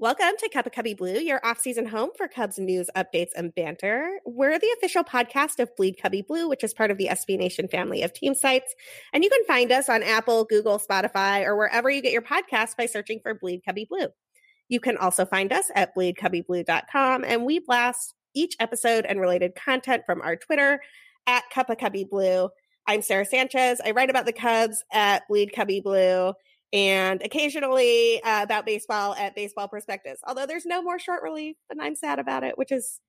Welcome to Cup of Cubby Blue, your off-season home for Cubs news, updates, and banter. We're the official podcast of Bleed Cubby Blue, which is part of the SB Nation family of team sites. And you can find us on Apple, Google, Spotify, or wherever you get your podcasts by searching for Bleed Cubby Blue. You can also find us at bleedcubbyblue.com, and we blast each episode and related content from our Twitter at Cup of Cubby Blue. I'm Sara Sanchez. I write about the Cubs at Bleed Cubby Blue and occasionally uh, about baseball at Baseball Prospectus. Although there's no more short relief, and I'm sad about it, which is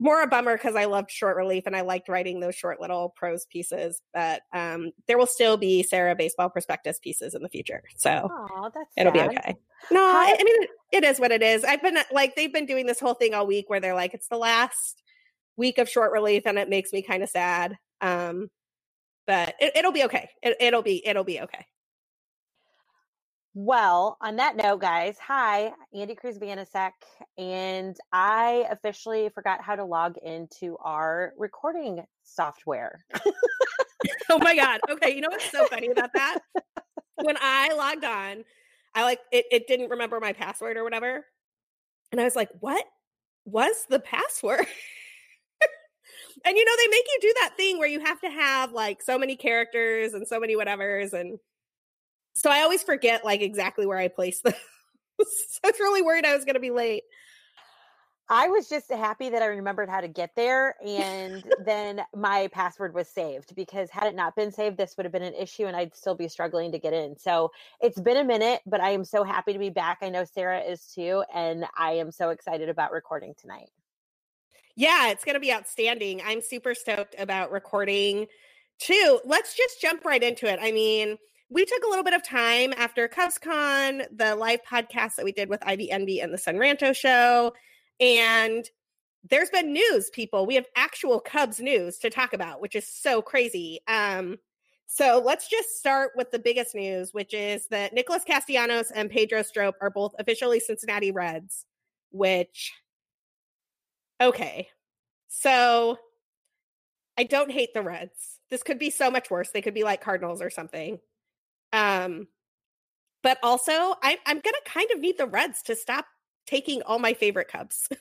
more a bummer because I loved short relief and I liked writing those short little prose pieces. But um, there will still be Sara Baseball Prospectus pieces in the future, so Aw, that's it'll sad. be okay. No, I, I mean it is what it is. I've been like they've been doing this whole thing all week where they're like it's the last week of short relief and it makes me kind of sad. Um, but it, it'll be okay. It, it'll be it'll be okay. Well, on that note, guys, hi, Andi Cruz Vanasek, and I officially forgot how to log into our recording software. oh my god. Okay, you know what's so funny about that? When I logged on, I like it, it didn't remember my password or whatever. And I was like, what was the password? and you know, they make you do that thing where you have to have like so many characters and so many whatevers. And so I always forget like exactly where I placed them. so I was really worried I was gonna be late. I was just happy that I remembered how to get there, and then my password was saved because had it not been saved, this would have been an issue, and I'd still be struggling to get in. So it's been a minute, but I am so happy to be back. I know Sara is too, and I am so excited about recording tonight. Yeah, it's going to be outstanding. I'm super stoked about recording too. Let's just jump right into it. I mean, we took a little bit of time after CubsCon, the live podcast that we did with Ivy Envy and the Sun Ranto show, and there's been news, people. We have actual Cubs news to talk about, which is so crazy. Um, so let's just start with the biggest news, which is that Nicholas Castellanos and Pedro Strop are both officially Cincinnati Reds, which okay. So I don't hate the Reds. This could be so much worse. They could be like Cardinals or something. Um, but also I, I'm gonna kind of need the Reds to stop taking all my favorite Cubs.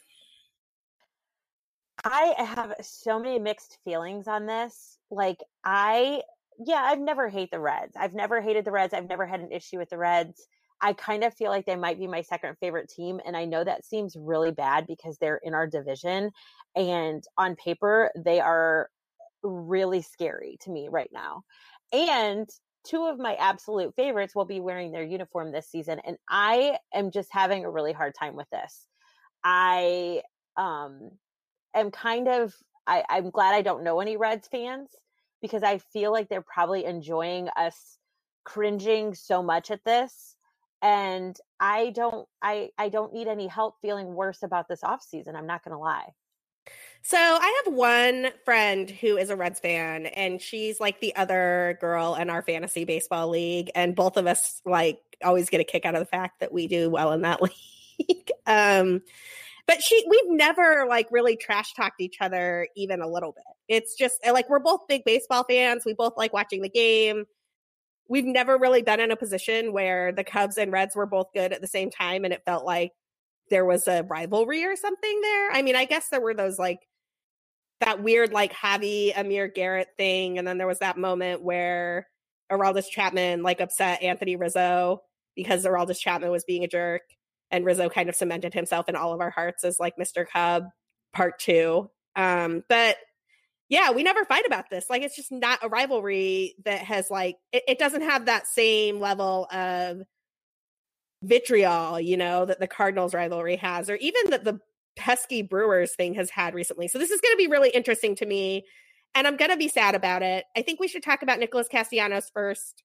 I have so many mixed feelings on this. Like, I, yeah, I've never hate the Reds. I've never hated the Reds. I've never had an issue with the Reds. I kind of feel like they might be my second favorite team. And I know that seems really bad because they're in our division. And on paper, they are really scary to me right now. And two of my absolute favorites will be wearing their uniform this season. And I am just having a really hard time with this. I um am kind of I, I'm glad I don't know any Reds fans because I feel like they're probably enjoying us cringing so much at this. And I don't I I don't need any help feeling worse about this off season. I'm not gonna lie. So I have one friend who is a Reds fan, and she's like the other girl in our fantasy baseball league, and both of us like always get a kick out of the fact that we do well in that league. um, but she, we've never like really trash talked each other even a little bit. It's just eh, like we're both big baseball fans. We both like watching the game. We've never really been in a position where the Cubs and Reds were both good at the same time, and it felt like there was a rivalry or something there. I mean, I guess there were those like that weird like Javi Amir Garrett thing, and then there was that moment where Aroldis Chapman like upset Anthony Rizzo because Aroldis Chapman was being a jerk, and Rizzo kind of cemented himself in all of our hearts as like Mr. Cub Part Two. Um, but yeah, we never fight about this. Like it's just not a rivalry that has like it, it doesn't have that same level of vitriol, you know, that the Cardinals rivalry has, or even that the pesky Brewers thing has had recently. So this is going to be really interesting to me. And I'm going to be sad about it. I think we should talk about Nicholas Castellanos first.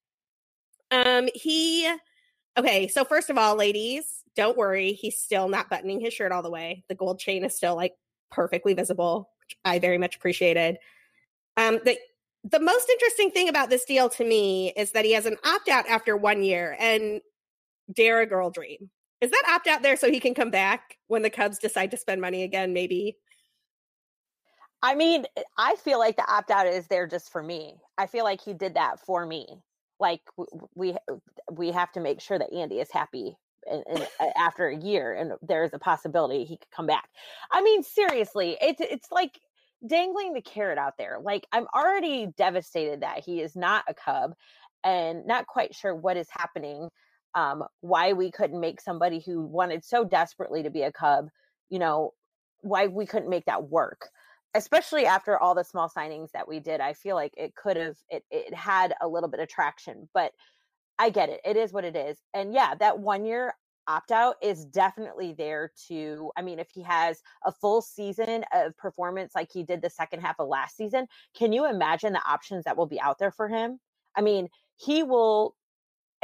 Um, he, okay, so first of all, ladies, don't worry. He's still not buttoning his shirt all the way. The gold chain is still like perfectly visible, which I very much appreciated. Um, the, the most interesting thing about this deal to me is that he has an opt out after one year. And dare a girl dream. Is that opt out there so he can come back when the Cubs decide to spend money again? Maybe. I mean, eh, I feel like the opt out is there just for me. I feel like he did that for me. Like we eh, we have to make sure that Andi is happy in, in, eh, after a year, and there's a possibility he could come back. I mean, seriously, it's it's like dangling the carrot out there. Like I'm already devastated that he is not a Cub, and not quite sure what is happening. Um, why we couldn't make somebody who wanted so desperately to be a Cub, you know, why we couldn't make that work. Especially after all the small signings that we did i feel like it could have it, it had a little bit of traction but i get it it is what it is and yeah that one year opt out is definitely there to i mean if he has a full season of performance like he did the second half of last season can you imagine the options that will be out there for him? I mean he will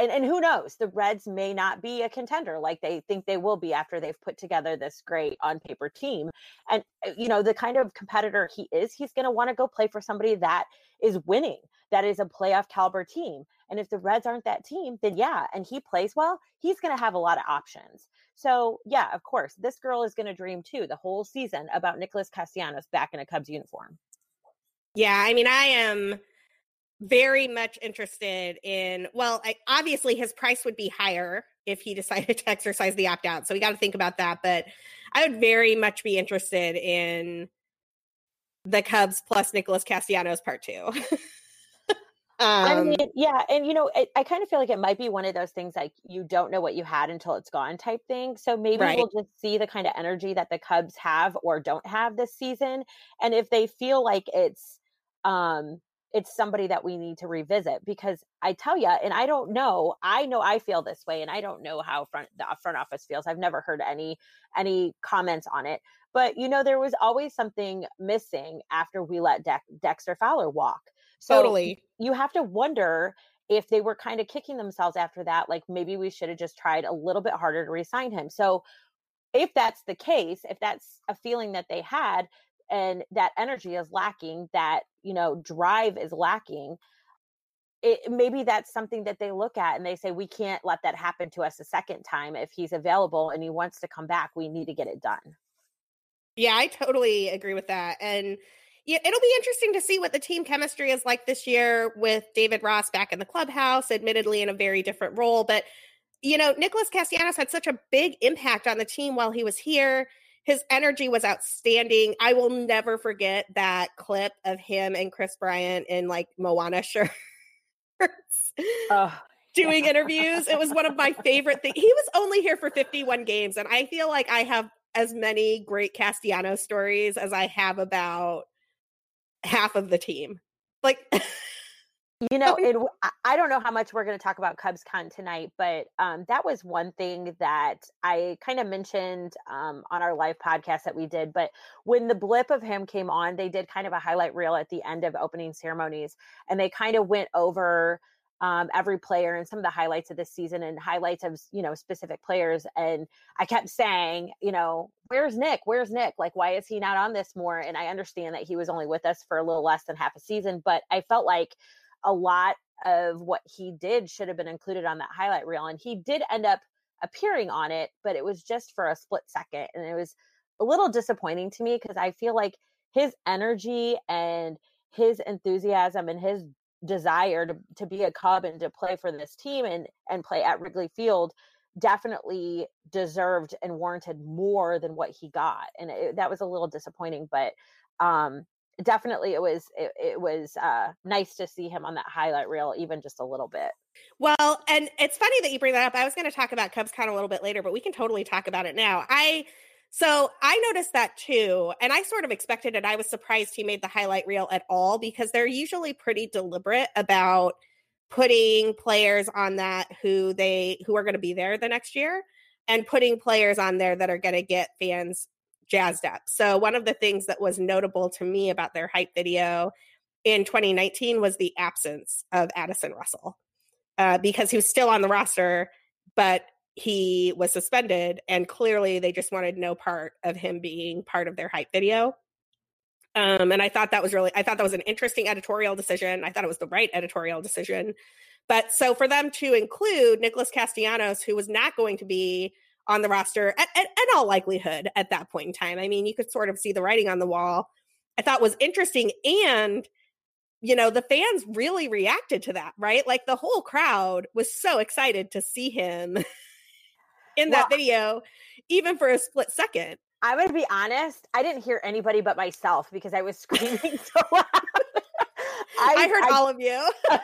and, and who knows? The reds may not be a contender like they think they will be after they've put together this great on paper team and uh, you know the kind of competitor he is he's going to want to go play for somebody that is winning that is a playoff caliber team and if the reds aren't that team then yeah and he plays well he's going to have a lot of options. So yeah of course this girl is going to dream too the whole season about nicholas castellanos back in a cubs uniform. Yeah i mean i am very much interested in well I, obviously his price would be higher if he decided to exercise the opt out so we got to think about that but i would very much be interested in the cubs plus nicholas castellanos part two Um, I mean, yeah, and you know, it, I kind of feel like it might be one of those things like you don't know what you had until it's gone type thing. So maybe right. we'll just see the kind of energy that the Cubs have or don't have this season, and if they feel like it's um it's somebody that we need to revisit because I tell you, and I don't know, I know I feel this way, and I don't know how front the uh, front office feels. I've never heard any any comments on it, but you know, there was always something missing after we let De- Dexter Fowler walk. So totally, you have to wonder if they were kind of kicking themselves after that, like maybe we should have just tried a little bit harder to resign him. So if that's the case, if that's a feeling that they had, and that energy is lacking that you know drive is lacking it, maybe that's something that they look at and they say we can't let that happen to us a second time if he's available and he wants to come back we need to get it done yeah i totally agree with that and yeah, it'll be interesting to see what the team chemistry is like this year with David Ross back in the clubhouse, admittedly in a very different role. But, you know, Nicholas Castellanos had such a big impact on the team while he was here his energy was outstanding. I will never forget that clip of him and Kris Bryant in like Moana shirts. doing interviews. It was one of my favorite things. He was only here for 51 games, and I feel like I have as many great Castellano stories as I have about half of the team. Like You know, it, I don't know how much we're going to talk about Cubs con tonight, but um, that was one thing that I kind of mentioned um, on our live podcast that we did. But when the blip of him came on, they did kind of a highlight reel at the end of opening ceremonies, and they kind of went over um, every player and some of the highlights of this season and highlights of you know specific players. And I kept saying, you know, where's Nick? Where's Nick? Like, why is he not on this more? And I understand that he was only with us for a little less than half a season, but I felt like a lot of what he did should have been included on that highlight reel. And he did end up appearing on it, but it was just for a split second. And it was a little disappointing to me because I feel like his energy and his enthusiasm and his desire to, to be a cub and to play for this team and and play at Wrigley Field definitely deserved and warranted more than what he got and it, that was a little disappointing but um definitely it was it, it was uh nice to see him on that highlight reel even just a little bit. Well and it's funny that you bring that up i was going to talk about cubs of a little bit later but we can totally talk about it now. I so i noticed that too and i sort of expected it i was surprised he made the highlight reel at all because they're usually pretty deliberate about putting players on that who they who are going to be there the next year and putting players on there that are going to get fans jazzed up. So one of the things that was notable to me about their hype video in 2019 was the absence of Addison Russell uh, because he was still on the roster, but he was suspended, and clearly they just wanted no part of him being part of their hype video. Um, and I thought that was really, I thought that was an interesting editorial decision. I thought it was the right editorial decision. But so for them to include Nicholas Castellanos, who was not going to be on the roster at, at, at, all likelihood at that point in time. I mean, you could sort of see the writing on the wall. I thought was interesting. And, you know, the fans really reacted to that, right? Like the whole crowd was so excited to see him in that well, video, even for a split second. I'm going to be honest. I didn't hear anybody but myself because I was screaming so loud. I, I, heard I, all of you.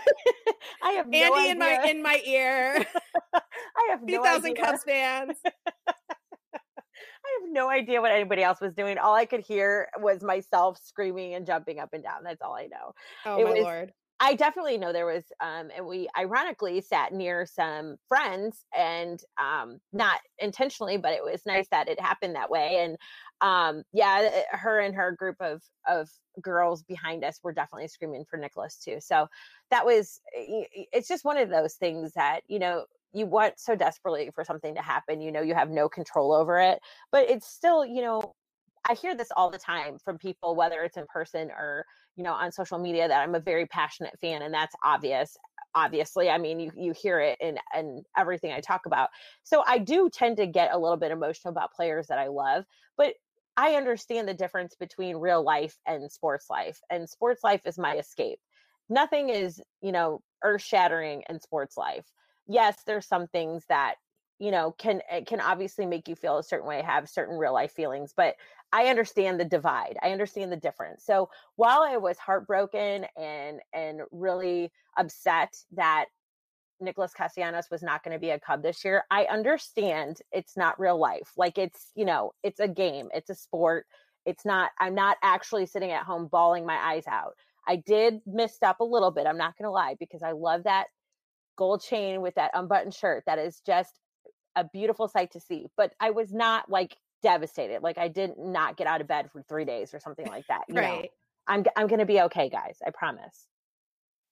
I have Andi no in my in my ear. I have no 2000 Cubs fans. I have no idea what anybody else was doing. All I could hear was myself screaming and jumping up and down. That's all I know. Oh it my was, lord. I definitely know there was, um, and we ironically sat near some friends, and um, not intentionally, but it was nice that it happened that way. And um, yeah, eh, her and her group of of girls behind us were definitely screaming for Nicholas too. So that was, eh, it's just one of those things that you know you want so desperately for something to happen. You know, you have no control over it, but it's still, you know, I hear this all the time from people, whether it's in person or you know on social media that i'm a very passionate fan and that's obvious obviously i mean you you hear it in and everything i talk about so i do tend to get a little bit emotional about players that i love but i understand the difference between real life and sports life and sports life is my escape. Nothing is you know earth shattering in sports life. Yes there's some things that you know can eh, can obviously make you feel a certain way have certain real life feelings but i understand the divide. I understand the difference. So while i was heartbroken and and really upset that Nicholas Castellanos was not going to be a Cub this year. I understand it's not real life. Like it's, you know, it's a game, it's a sport. It's not, I'm not actually sitting at home bawling my eyes out. I did missed up a little bit. I'm not going to lie because I love that gold chain with that unbuttoned shirt. That is just a beautiful sight to see. But I was not like devastated. Like I did not get out of bed for three days or something like that. You right. Know? I'm I'm gonna be okay, guys. I promise.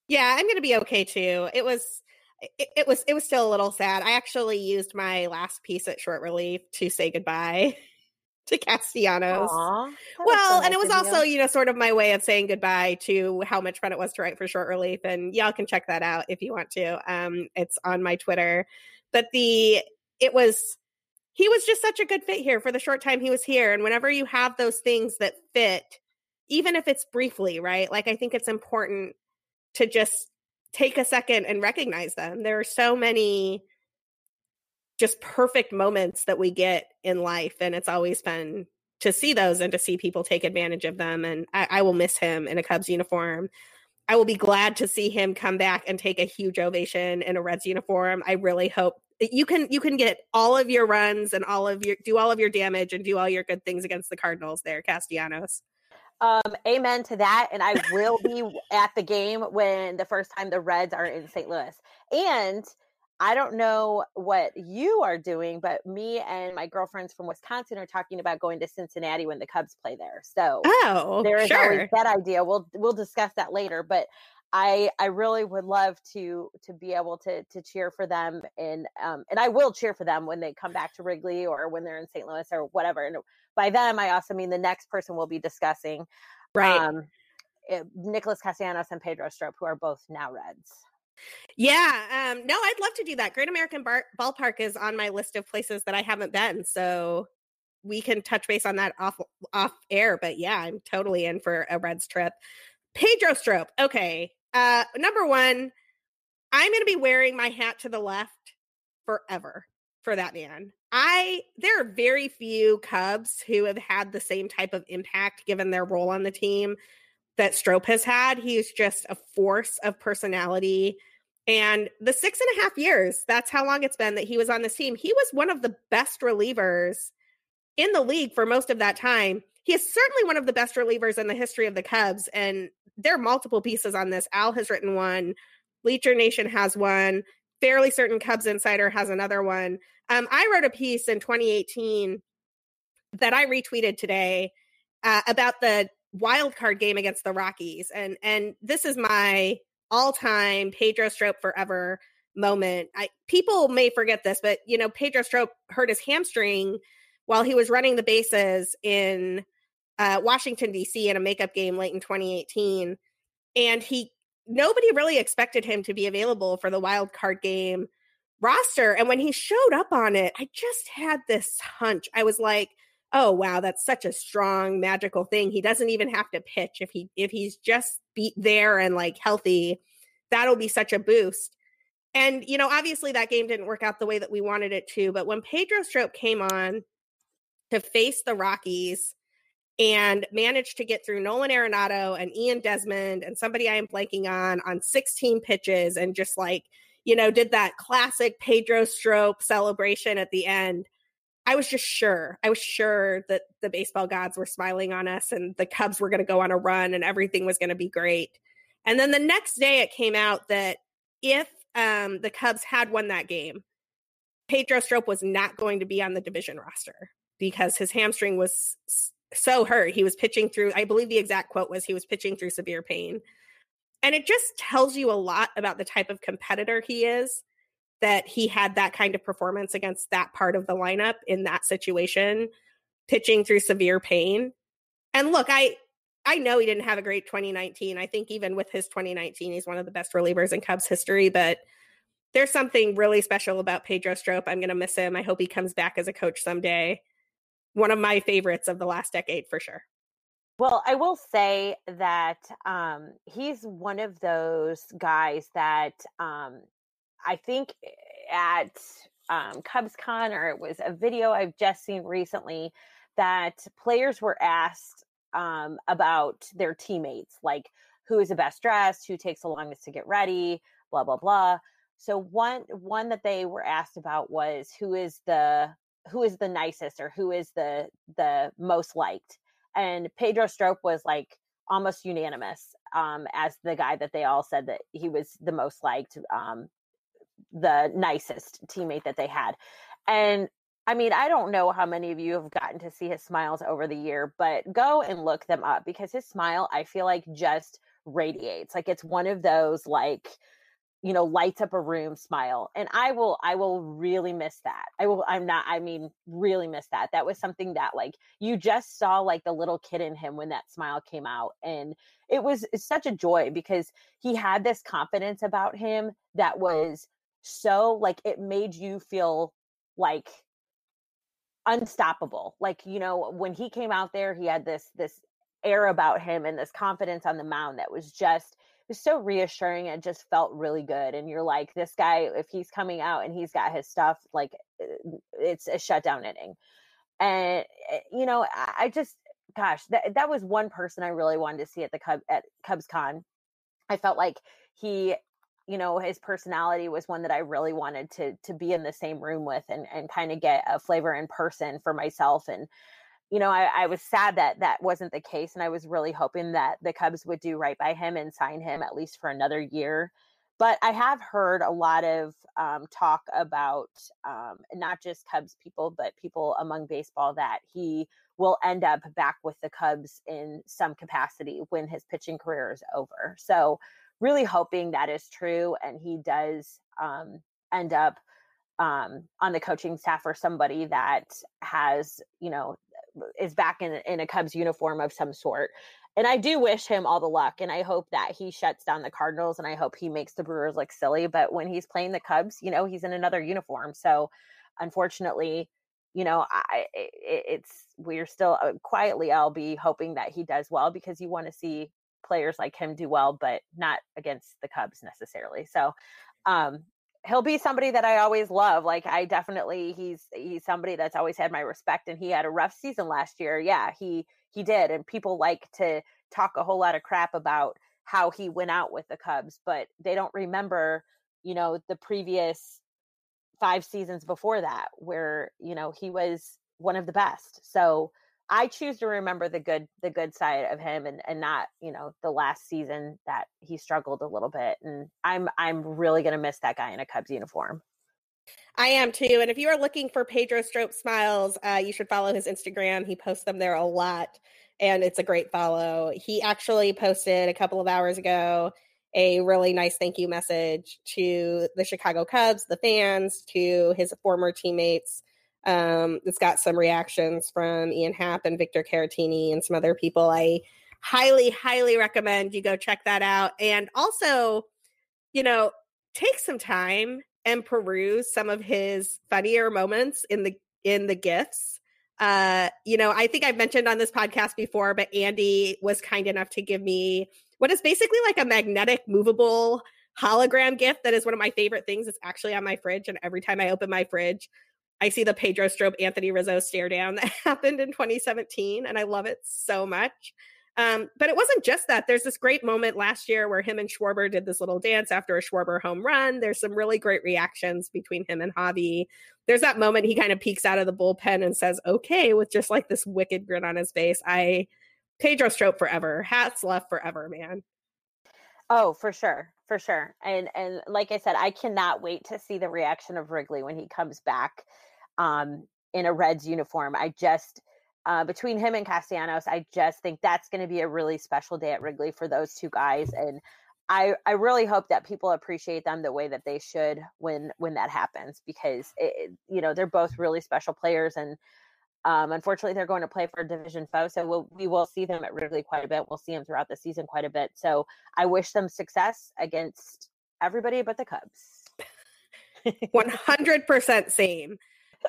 Yeah, I'm gonna be okay too. It was it, it was it was still a little sad. I actually used my last piece at short relief to say goodbye to Castellanos. Aww, well, and it was also, you know, sort of my way of saying goodbye to how much fun it was to write for Short Relief. And y'all can check that out if you want to. Um, it's on my Twitter. But the it was he was just such a good fit here for the short time he was here. And whenever you have those things that fit, even if it's briefly, right? Like I think it's important to just take a second and recognize them. There are so many just perfect moments that we get in life, and it's always fun to see those and to see people take advantage of them. And I, I will miss him in a Cubs uniform. I will be glad to see him come back and take a huge ovation in a Reds uniform. I really hope you can you can get all of your runs and all of your do all of your damage and do all your good things against the Cardinals there, Castellanos. Um, amen to that. And I will be at the game when the first time the Reds are in St. Louis. And I don't know what you are doing, but me and my girlfriends from Wisconsin are talking about going to Cincinnati when the Cubs play there. So oh, there is sure. always that idea. We'll we'll discuss that later. But I I really would love to to be able to to cheer for them and um and I will cheer for them when they come back to Wrigley or when they're in St. Louis or whatever. And by them, I also mean the next person we'll be discussing, right? Um, it, eh, Nicholas Castellanos and Pedro Strop, who are both now Reds. Yeah, um, no, I'd love to do that. Great American Bar- Ballpark is on my list of places that I haven't been, so we can touch base on that off off air. But yeah, I'm totally in for a Reds trip. Pedro Strop. Okay. Uh, number one, I'm going to be wearing my hat to the left forever for that man. I there are very few Cubs who have had the same type of impact given their role on the team that Strop has had. He's just a force of personality. And the six and a half years, that's how long it's been that he was on this team. He was one of the best relievers in the league for most of that time. He is certainly one of the best relievers in the history of the Cubs. And there are multiple pieces on this. Al has written one, Bleacher Nation has one, fairly certain Cubs Insider has another one. Um, I wrote a piece in 2018 that I retweeted today uh, about the wild card game against the Rockies, and and this is my all time Pedro Strop forever moment. I people may forget this, but you know Pedro Strop hurt his hamstring while he was running the bases in uh, Washington D.C. in a makeup game late in 2018, and he nobody really expected him to be available for the wild card game roster. And when he showed up on it, I just had this hunch. I was like, oh wow, that's such a strong magical thing. He doesn't even have to pitch if he if he's just be there and like healthy, that'll be such a boost. And, you know, obviously that game didn't work out the way that we wanted it to. But when Pedro Strop came on to face the Rockies and managed to get through Nolan Arenado and Ian Desmond and somebody I am blanking on on 16 pitches and just like, you know, did that classic Pedro Strop celebration at the end. I was just sure. I was sure that the baseball gods were smiling on us and the Cubs were going to go on a run and everything was going to be great. And then the next day it came out that if um, the Cubs had won that game, Pedro Strop was not going to be on the division roster because his hamstring was so hurt. He was pitching through, I believe the exact quote was he was pitching through severe pain. And it just tells you a lot about the type of competitor he is that he had that kind of performance against that part of the lineup in that situation, pitching through severe pain. And look, I I know he didn't have a great 2019. I think even with his 2019, he's one of the best relievers in Cubs history, but there's something really special about Pedro Strop. I'm going to miss him. I hope he comes back as a coach someday. One of my favorites of the last decade for sure. Well, I will say that um, he's one of those guys that um, I think eh, at um, CubsCon or it was a video I've just seen recently that players were asked um, about their teammates, like who is the best dressed, who takes the longest to get ready, blah blah blah. So one one that they were asked about was who is the who is the nicest or who is the the most liked, and Pedro Strop was like almost unanimous um, as the guy that they all said that he was the most liked. Um, the nicest teammate that they had. And I mean, I don't know how many of you have gotten to see his smiles over the year, but go and look them up because his smile, I feel like just radiates. Like it's one of those like you know lights up a room smile and i will i will really miss that. I will i'm not i mean really miss that. That was something that like you just saw like the little kid in him when that smile came out and it was such a joy because he had this confidence about him that was so like it made you feel like unstoppable. Like you know when he came out there he had this this air about him and this confidence on the mound that was just was so reassuring it just felt really good and you're like this guy if he's coming out and he's got his stuff like uh, it's a shutdown inning and eh, you know i just gosh that, that was one person i really wanted to see at the cub at cubs con. I felt like he you know his personality was one that i really wanted to to be in the same room with and and kind of get a flavor in person for myself and you know I, I was sad that that wasn't the case and i was really hoping that the cubs would do right by him and sign him at least for another year. But i have heard a lot of um, talk about um, not just cubs people but people among baseball that he will end up back with the cubs in some capacity when his pitching career is over. So really hoping that is true and he does um, end up um, on the coaching staff or somebody that has, you know, is back in, in a Cubs uniform of some sort. And I do wish him all the luck. And I hope that he shuts down the Cardinals and I hope he makes the Brewers look silly. But when he's playing the Cubs, you know, he's in another uniform. So unfortunately, you know, I, it, it's, we're still uh, quietly, I'll be hoping that he does well because you want to see players like him do well, but not against the Cubs necessarily. So um, he'll be somebody that I always love. Like I definitely he's he's somebody that's always had my respect and he had a rough season last year. Yeah, he he did and people like to talk a whole lot of crap about how he went out with the Cubs, but they don't remember, you know, the previous 5 seasons before that where, you know, he was one of the best. So I choose to remember the good the good side of him and and not, you know, the last season that he struggled a little bit. And I'm I'm really gonna miss that guy in a Cubs uniform. I am too. And if you are looking for Pedro Strop smiles, uh, you should follow his Instagram. He posts them there a lot, and it's a great follow. He actually posted a couple of hours ago a really nice thank you message to the Chicago Cubs, the fans, to his former teammates, um, it's got some reactions from Ian Happ and Victor Caratini and some other people. I highly, highly recommend you go check that out. And also, you know, take some time and peruse some of his funnier moments in the in the gifts. Uh, you know, I think I've mentioned on this podcast before, but Andi was kind enough to give me what is basically like a magnetic movable hologram gift that is one of my favorite things. It's actually on my fridge. And every time I open my fridge, I see the Pedro Strop Anthony Rizzo stare down that happened in 2017. And I love it so much. Um, but it wasn't just that. There's this great moment last year where him and Schwarber did this little dance after a Schwarber home run. There's some really great reactions between him and Javi. There's that moment he kind of peeks out of the bullpen and says, okay, with just like this wicked grin on his face. I, Pedro Strop forever. Hats left forever, man. Oh, for sure, for sure. And and like I said, I cannot wait to see the reaction of Wrigley when he comes back um, in a Reds uniform. I just uh, between him and Castellanos, I just think that's going to be a really special day at Wrigley for those two guys, and I I really hope that people appreciate them the way that they should when when that happens because it, you know they're both really special players and um, unfortunately, they're going to play for a division foe, so we'll, we will see them at Wrigley quite a bit. We'll see them throughout the season quite a bit. So I wish them success against everybody but the Cubs. 100% same.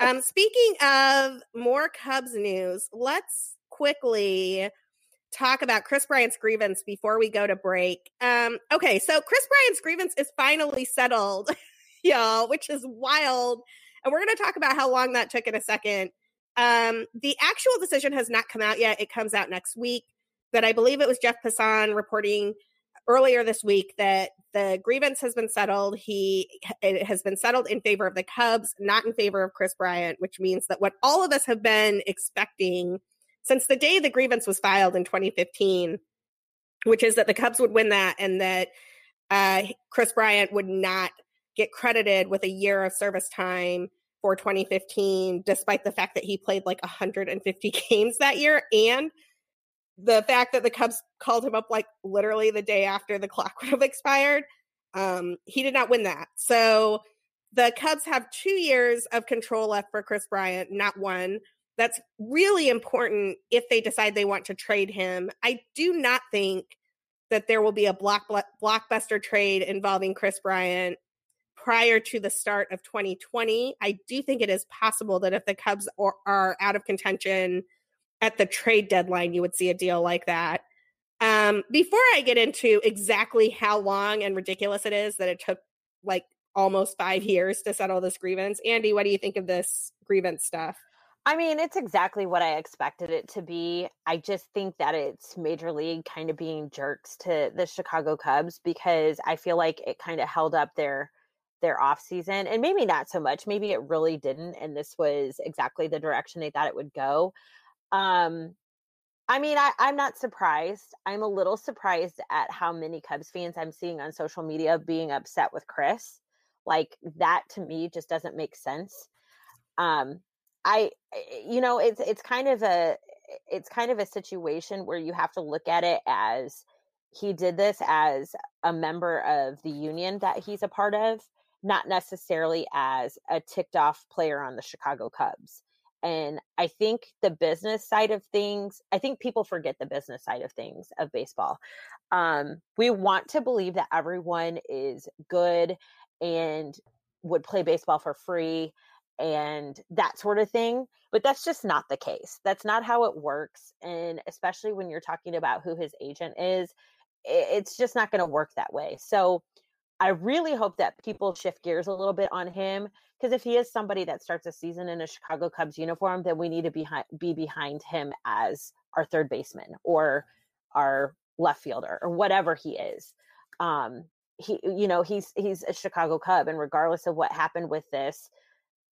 Um, speaking of more Cubs news, let's quickly talk about Kris Bryant's grievance before we go to break. Um, okay, so Kris Bryant's grievance is finally settled, y'all, which is wild. And we're going to talk about how long that took in a second. Um, the actual decision has not come out yet. It comes out next week. But I believe it was Jeff Passan reporting earlier this week that the grievance has been settled. He it has been settled in favor of the Cubs, not in favor of Kris Bryant, which means that what all of us have been expecting since the day the grievance was filed in 2015, which is that the Cubs would win that and that uh, Kris Bryant would not get credited with a year of service time for 2015, despite the fact that he played like 150 games that year. And the fact that the Cubs called him up like literally the day after the clock would have expired. Um, he did not win that. So the Cubs have two years of control left for Kris Bryant, not one. That's really important if they decide they want to trade him. I do not think that there will be a block blockbuster trade involving Kris Bryant prior to the start of 2020. I do think it is possible that if the Cubs are, are out of contention at the trade deadline, you would see a deal like that. Um, before I get into exactly how long and ridiculous it is that it took like almost five years to settle this grievance, Andi, what do you think of this grievance stuff? I mean, it's exactly what I expected it to be. I just think that it's Major League kind of being jerks to the Chicago Cubs because I feel like it kind of held up their their off season and maybe not so much maybe it really didn't and this was exactly the direction they thought it would go. Um i mean I, i'm not surprised. I'm a little surprised at how many cubs fans i'm seeing on social media being upset with kris. Like that to me just doesn't make sense. Um i eh, you know it's it's kind of a it's kind of a situation where you have to look at it as he did this as a member of the union that he's a part of not necessarily as a ticked off player on the Chicago Cubs. And I think the business side of things, I think people forget the business side of things of baseball. Um, we want to believe that everyone is good and would play baseball for free and that sort of thing. But that's just not the case. That's not how it works. And especially when you're talking about who his agent is, it's just not going to work that way. So I really hope that people shift gears a little bit on him because if he is somebody that starts a season in a Chicago Cubs uniform, then we need to be, be behind him as our third baseman or our left fielder or whatever he is. Um, he, you know, he's he's a Chicago Cub, and regardless of what happened with this,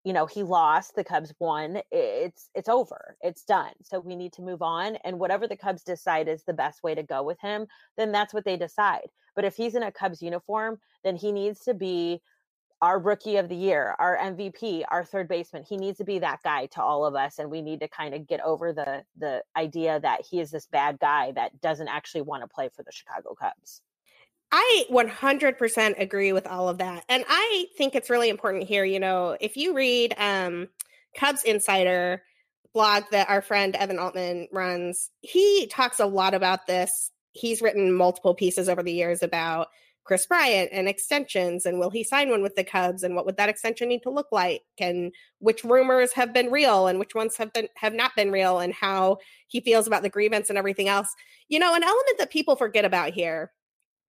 you know he lost the cubs won it's it's over it's done so we need to move on and whatever the cubs decide is the best way to go with him then that's what they decide but if he's in a cubs uniform then he needs to be our rookie of the year our mvp our third baseman he needs to be that guy to all of us and we need to kind of get over the the idea that he is this bad guy that doesn't actually want to play for the chicago cubs I 100% agree with all of that. And I think it's really important here, you know, if you read um Cubs Insider blog that our friend Evan Altman runs, he talks a lot about this. He's written multiple pieces over the years about Kris Bryant and extensions and will he sign one with the Cubs and what would that extension need to look like and which rumors have been real and which ones have been have not been real and how he feels about the grievance and everything else. You know, an element that people forget about here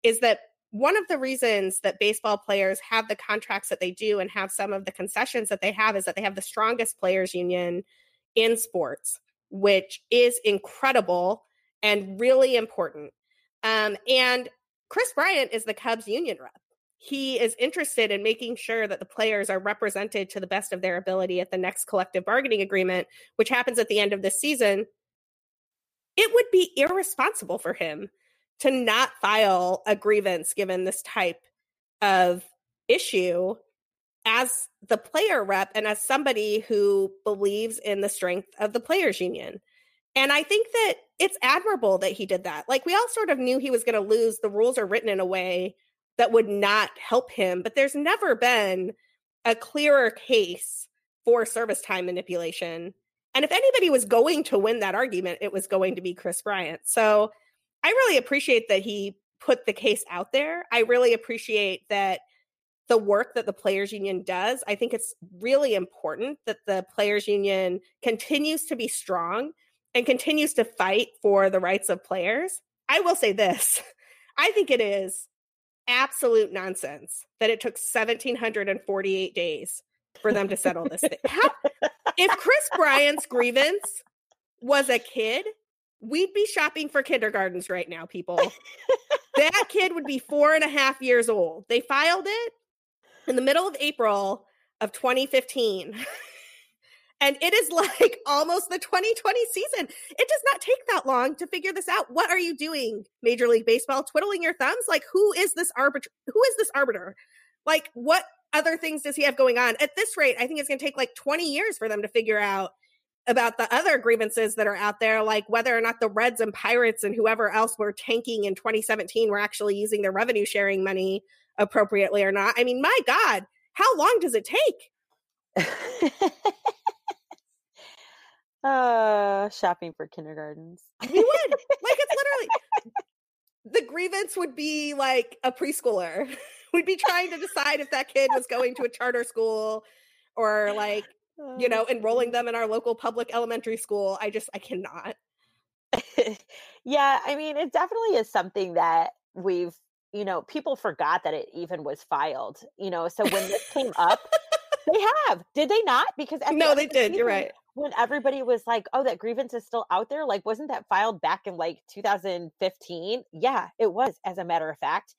is that one of the reasons that baseball players have the contracts that they do and have some of the concessions that they have is that they have the strongest players union in sports, which is incredible and really important. Um, and Kris Bryant is the Cubs union rep. He is interested in making sure that the players are represented to the best of their ability at the next collective bargaining agreement, which happens at the end of this season. It would be irresponsible for him to not file a grievance given this type of issue as the player rep and as somebody who believes in the strength of the players union. And I think that it's admirable that he did that. Like we all sort of knew he was going to lose. The rules are written in a way that would not help him, but there's never been a clearer case for service time manipulation. And if anybody was going to win that argument, it was going to be Kris Bryant. So I really appreciate that he put the case out there. I really appreciate that the work that the players union does. I think it's really important that the players union continues to be strong and continues to fight for the rights of players. I will say this. I think it is absolute nonsense that it took 1748 days for them to settle this thing. How, if Kris Bryant's grievance was a kid, we'd be shopping for kindergartens right now, people. that kid would be four and a half years old. They filed it in the middle of April of 2015. and it is like almost the 2020 season. It does not take that long to figure this out. What are you doing, Major League Baseball? Twiddling your thumbs? Like, who is this arbiter? Who is this arbiter? Like, what other things does he have going on? At this rate, I think it's going to take like 20 years for them to figure out about the other grievances that are out there, like whether or not the Reds and Pirates and whoever else were tanking in 2017 were actually using their revenue sharing money appropriately or not. I mean, my God, how long does it take? uh, shopping for kindergartens. We would. like, it's literally the grievance would be like a preschooler. We'd be trying to decide if that kid was going to a charter school or like you know, enrolling um them in our local public elementary school. I just, I cannot. yeah, I mean, it definitely is something that we've, you know, people forgot that it even was filed, you know. So when this came up, they have, did they not? Because no, they did. You're right. When everybody was like, oh, that grievance is still out there, like, wasn't that filed back in like 2015? Yeah, it was, as a matter of fact.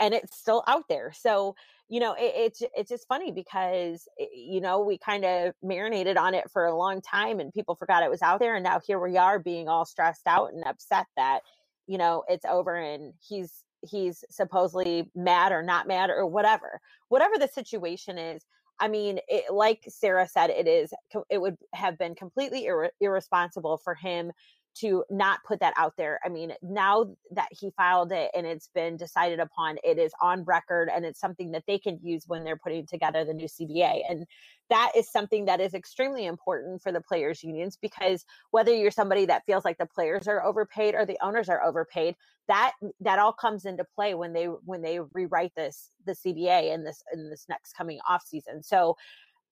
And it's still out there. So, you know, it, it's it's just funny because eh, you know we kind of marinated on it for a long time, and people forgot it was out there, and now here we are being all stressed out and upset that you know it's over and he's he's supposedly mad or not mad or whatever whatever the situation is. I mean it, like sara said it is it would have been completely ir- irresponsible for him to not put that out there. I mean, now that he filed it and it's been decided upon, it is on record and it's something that they can use when they're putting together the new CBA. And that is something that is extremely important for the players unions because whether you're somebody that feels like the players are overpaid or the owners are overpaid, that that all comes into play when they when they rewrite this the CBA in this in this next coming off season. So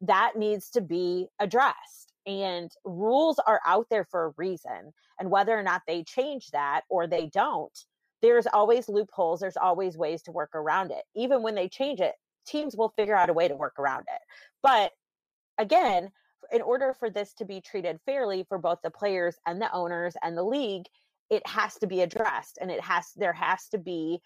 that needs to be addressed and rules are out there for a reason and whether or not they change that or they don't there's always loopholes there's always ways to work around it. Even when they change it teams will figure out a way to work around it. But again in order for this to be treated fairly for both the players and the owners and the league it has to be addressed and it has there has to be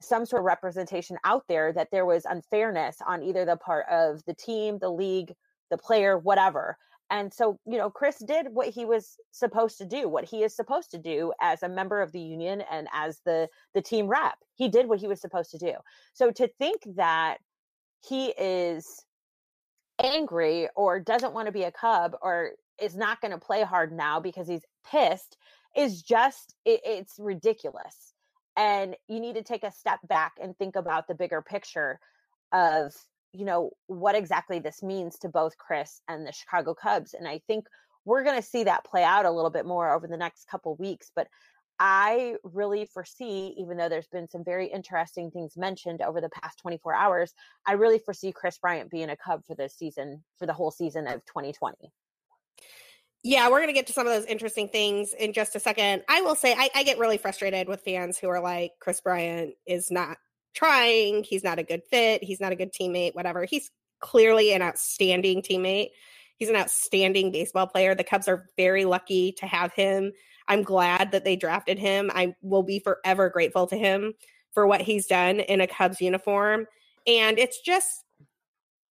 some sort of representation out there that there was unfairness on either the part of the team the league the player whatever and so, you know, Kris did what he was supposed to do, what he is supposed to do as a member of the union and as the the team rep. He did what he was supposed to do. So to think that he is angry or doesn't want to be a cub or is not going to play hard now because he's pissed is just it, it's ridiculous. And you need to take a step back and think about the bigger picture of you know what exactly this means to both Kris and the Chicago Cubs and I think we're going to see that play out a little bit more over the next couple weeks but I really foresee even though there's been some very interesting things mentioned over the past 24 hours I really foresee Kris Bryant being a Cub for this season for the whole season of 2020 yeah, we're going to get to some of those interesting things in just a second. I will say, I, I, get really frustrated with fans who are like, Kris Bryant is not trying. He's not a good fit. He's not a good teammate, whatever. He's clearly an outstanding teammate. He's an outstanding baseball player. The Cubs are very lucky to have him. I'm glad that they drafted him. I will be forever grateful to him for what he's done in a Cubs uniform. And it's just,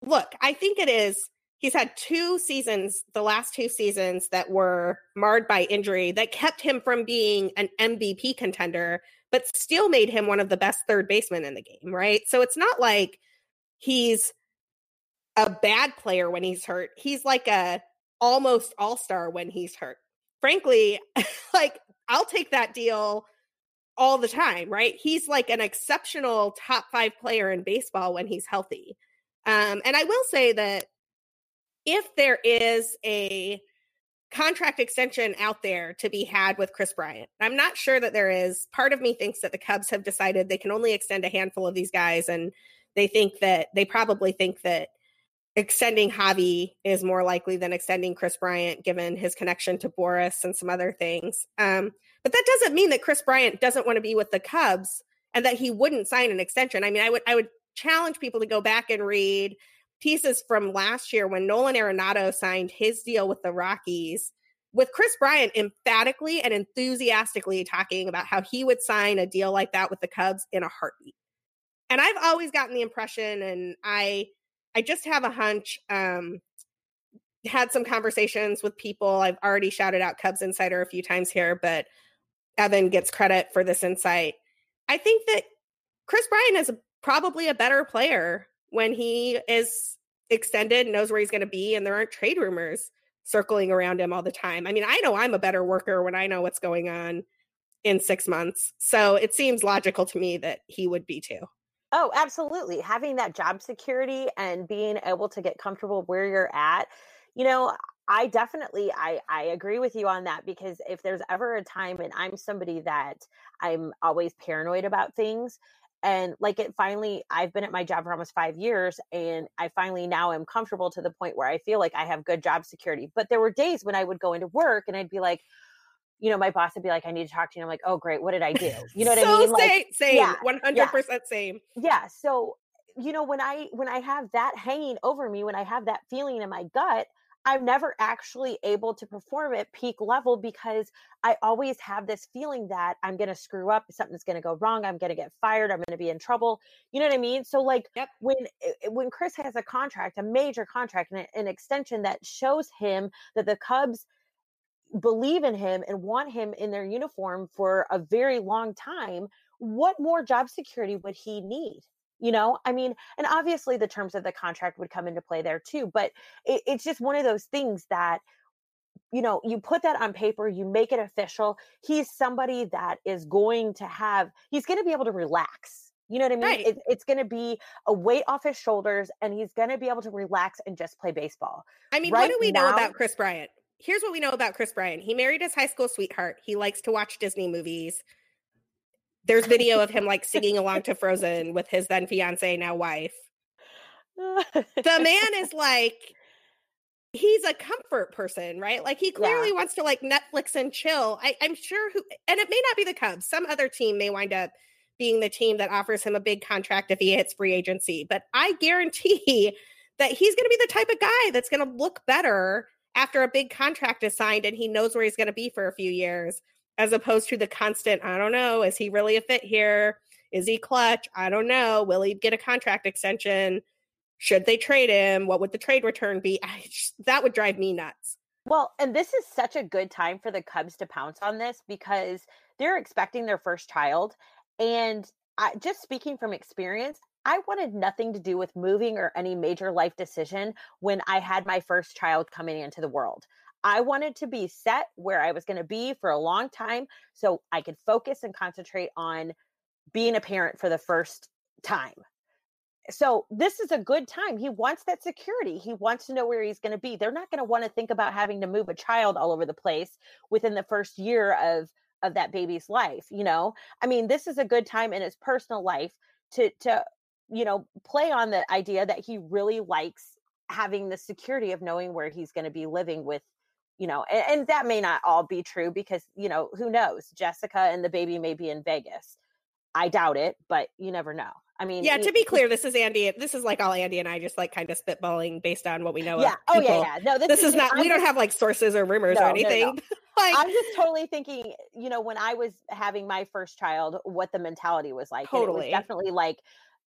look, I think it is. He's had two seasons, the last two seasons that were marred by injury that kept him from being an MVP contender, but still made him one of the best third basemen in the game, right? So it's not like he's a bad player when he's hurt. He's like a almost all-star when he's hurt. Frankly, like I'll take that deal all the time, right? He's like an exceptional top 5 player in baseball when he's healthy. Um, and I will say that if there is a contract extension out there to be had with Kris Bryant. I'm not sure that there is. Part of me thinks that the Cubs have decided they can only extend a handful of these guys and they think that they probably think that extending Javi is more likely than extending Kris Bryant, given his connection to Boris and some other things. Um, but that doesn't mean that Kris Bryant doesn't want to be with the Cubs and that he wouldn't sign an extension. I mean, I would I would challenge people to go back and read pieces from last year when Nolan Arenado signed his deal with the Rockies with Kris Bryant emphatically and enthusiastically talking about how he would sign a deal like that with the Cubs in a heartbeat. And I've always gotten the impression and I I just have a hunch. Um, had some conversations with people. I've already shouted out Cubs Insider a few times here, but Evan gets credit for this insight. I think that Kris Bryant is probably a better player when he is extended, knows where he's going to be, and there aren't trade rumors circling around him all the time. I mean, I know I'm a better worker when I know what's going on in six months. So it seems logical to me that he would be too. Oh, absolutely. Having that job security and being able to get comfortable where you're at. You know, I definitely I I agree with you on that because if there's ever a time and I'm somebody that I'm always paranoid about things and like it finally I've been at my job for almost 5 years and I finally now am comfortable to the point where I feel like I have good job security. But there were days when I would go into work and I'd be like you know, my boss would be like, I need to talk to you. And I'm like, oh, great. What did I do? You know what so I mean? Like, same, yeah, 100% yeah. same. Yeah. So, you know, when I, when I have that hanging over me, when I have that feeling in my gut, I'm never actually able to perform at peak level because I always have this feeling that I'm going to screw up, something's going to go wrong, I'm going to get fired, I'm going to be in trouble. You know what I mean? So like yep. when eh, eh, when Kris has a contract, a major contract and an extension that shows him that the Cubs believe in him and want him in their uniform for a very long time, what more job security would he need? You know, I mean, and obviously the terms of the contract would come into play there too, but it, it's just one of those things that, you know, you put that on paper, you make it official. He's somebody that is going to have, he's going to be able to relax. You know what I mean? Right. It, it's going to be a weight off his shoulders and he's going to be able to relax and just play baseball. I mean, right what do we now, know about kris Bryant? here's what we know about kris Bryant. He married his high school sweetheart. He likes to watch Disney movies. There's video of him like singing along to Frozen with his then fiance, now wife. the man is like he's a comfort person, right? Like he clearly yeah. wants to like Netflix and chill. I, I'm sure who and it may not be the Cubs. Some other team may wind up being the team that offers him a big contract if he hits free agency. But I guarantee that he's going to be the type of guy that's going to look better after a big contract is signed and he knows where he's going to be for a few years, as opposed to the constant, I don't know, is he really a fit here? Is he clutch? I don't know. Will he get a contract extension? Should they trade him? What would the trade return be? Just, that would drive me nuts. Well, and this is such a good time for the Cubs to pounce on this because they're expecting their first child. And I, just speaking from experience, I wanted nothing to do with moving or any major life decision when I had my first child coming into the world. I wanted to be set where I was going to be for a long time so I could focus and concentrate on being a parent for the first time. So, this is a good time. He wants that security. He wants to know where he's going to be. They're not going to want to think about having to move a child all over the place within the first year of of that baby's life, you know? I mean, this is a good time in his personal life to to you know, play on the idea that he really likes having the security of knowing where he's going to be living with you know and, and, that may not all be true because you know who knows jessica and the baby may be in vegas i doubt it but you never know I mean, yeah. To be clear, this is Andi. This is like all Andi and I just like kind of spitballing based on what we know. Yeah. Oh yeah, yeah. No, this, this is, is, not. I'm we don't have like sources or rumors no, or anything. No, no. like, I'm just totally thinking. You know, when I was having my first child, what the mentality was like. Totally. Was definitely like,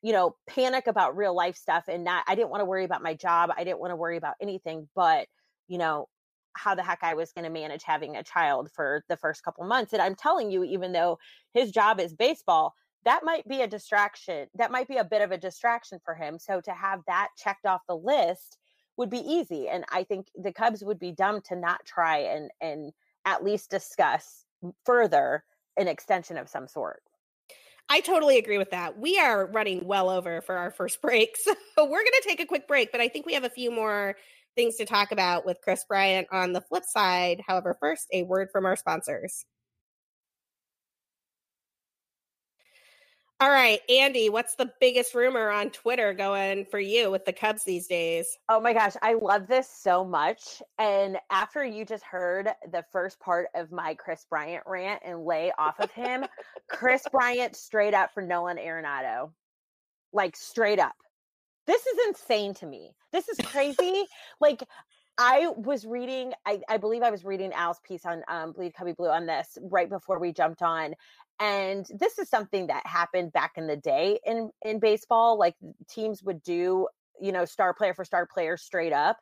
you know, panic about real life stuff, and not. I didn't want to worry about my job. I didn't want to worry about anything, but you know, how the heck I was going to manage having a child for the first couple months. And I'm telling you, even though his job is baseball, that might be a distraction. That might be a bit of a distraction for him. So to have that checked off the list would be easy. And I think the Cubs would be dumb to not try and and at least discuss further an extension of some sort. I totally agree with that. We are running well over for our first break. So we're going to take a quick break, but I think we have a few more things to talk about with Kris Bryant on the flip side. However, first, a word from our sponsors. All right, Andi, what's the biggest rumor on Twitter going for you with the Cubs these days? Oh my gosh, I love this so much. And after you just heard the first part of my Kris Bryant rant and lay off of him, Kris Bryant straight up for Nolan Arenado. Like straight up. This is insane to me. This is crazy. like I was reading, I, I, believe I was reading Al's piece on um, Bleed Cubby Blue on this right before we jumped on. And this is something that happened back in the day in, in baseball. Like teams would do, you know, star player for star player straight up.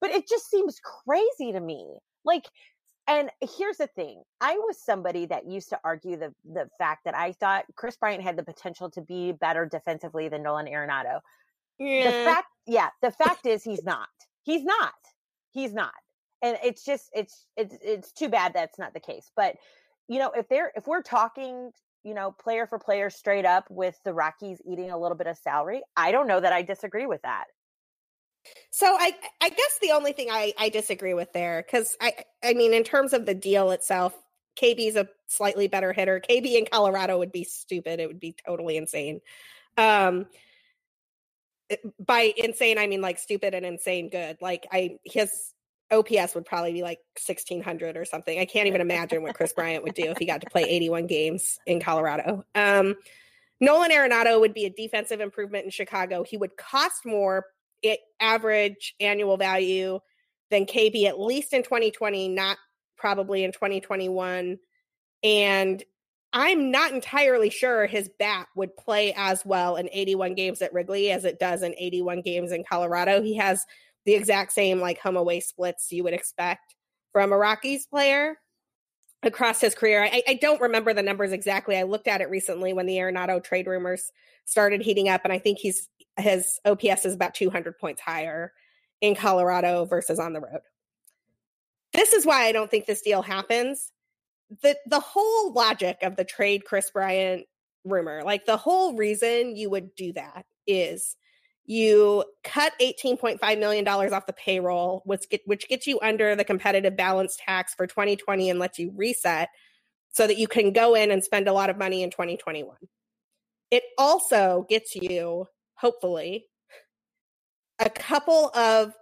But it just seems crazy to me. Like, and here's the thing I was somebody that used to argue the, the fact that I thought Kris Bryant had the potential to be better defensively than Nolan Arenado. Yeah. The fact, yeah, the fact is he's not. He's not. He's not. And it's just it's it's it's too bad that's not the case. But you know, if they're if we're talking, you know, player for player straight up with the Rockies eating a little bit of salary, I don't know that I disagree with that. So I I guess the only thing I I disagree with there cuz I I mean in terms of the deal itself, KB's a slightly better hitter. KB in Colorado would be stupid. It would be totally insane. Um by insane I mean like stupid and insane good. Like I his OPS would probably be like 1600 or something. I can't even imagine what Kris Bryant would do if he got to play 81 games in Colorado. Um, Nolan Arenado would be a defensive improvement in Chicago. He would cost more average annual value than KB at least in 2020, not probably in 2021. And I'm not entirely sure his bat would play as well in 81 games at Wrigley as it does in 81 games in Colorado. He has the exact same like home away splits you would expect from a Rockies player across his career. I, I, don't remember the numbers exactly. I looked at it recently when the Arenado trade rumors started heating up, and I think he's his OPS is about 200 points higher in Colorado versus on the road. This is why I don't think this deal happens the the whole logic of the trade Kris Bryant rumor, like the whole reason you would do that is you cut $18.5 million off the payroll, which, get, which gets you under the competitive balance tax for 2020 and lets you reset so that you can go in and spend a lot of money in 2021. It also gets you, hopefully, a couple of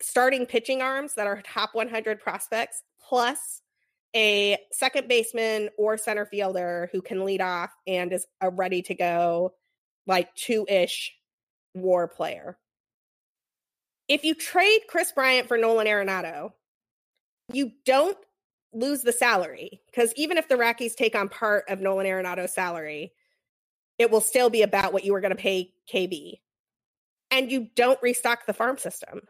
starting pitching arms that are top 100 prospects, plus a second baseman or center fielder who can lead off and is a ready to go, like two ish war player. If you trade Kris Bryant for Nolan Arenado, you don't lose the salary because even if the Rockies take on part of Nolan Arenado's salary, it will still be about what you were going to pay KB. And you don't restock the farm system.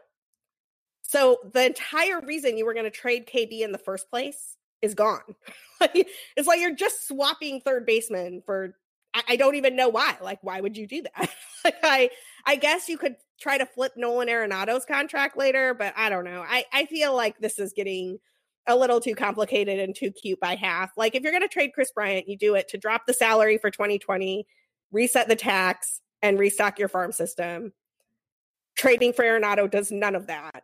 So the entire reason you were going to trade KB in the first place is gone. it's like you're just swapping third baseman for I, I, don't even know why. Like, why would you do that? like I I guess you could try to flip Nolan Arenado's contract later, but I don't know. I, I feel like this is getting a little too complicated and too cute by half. Like if you're gonna trade Kris Bryant, you do it to drop the salary for 2020, reset the tax, and restock your farm system. Trading for Arenado does none of that.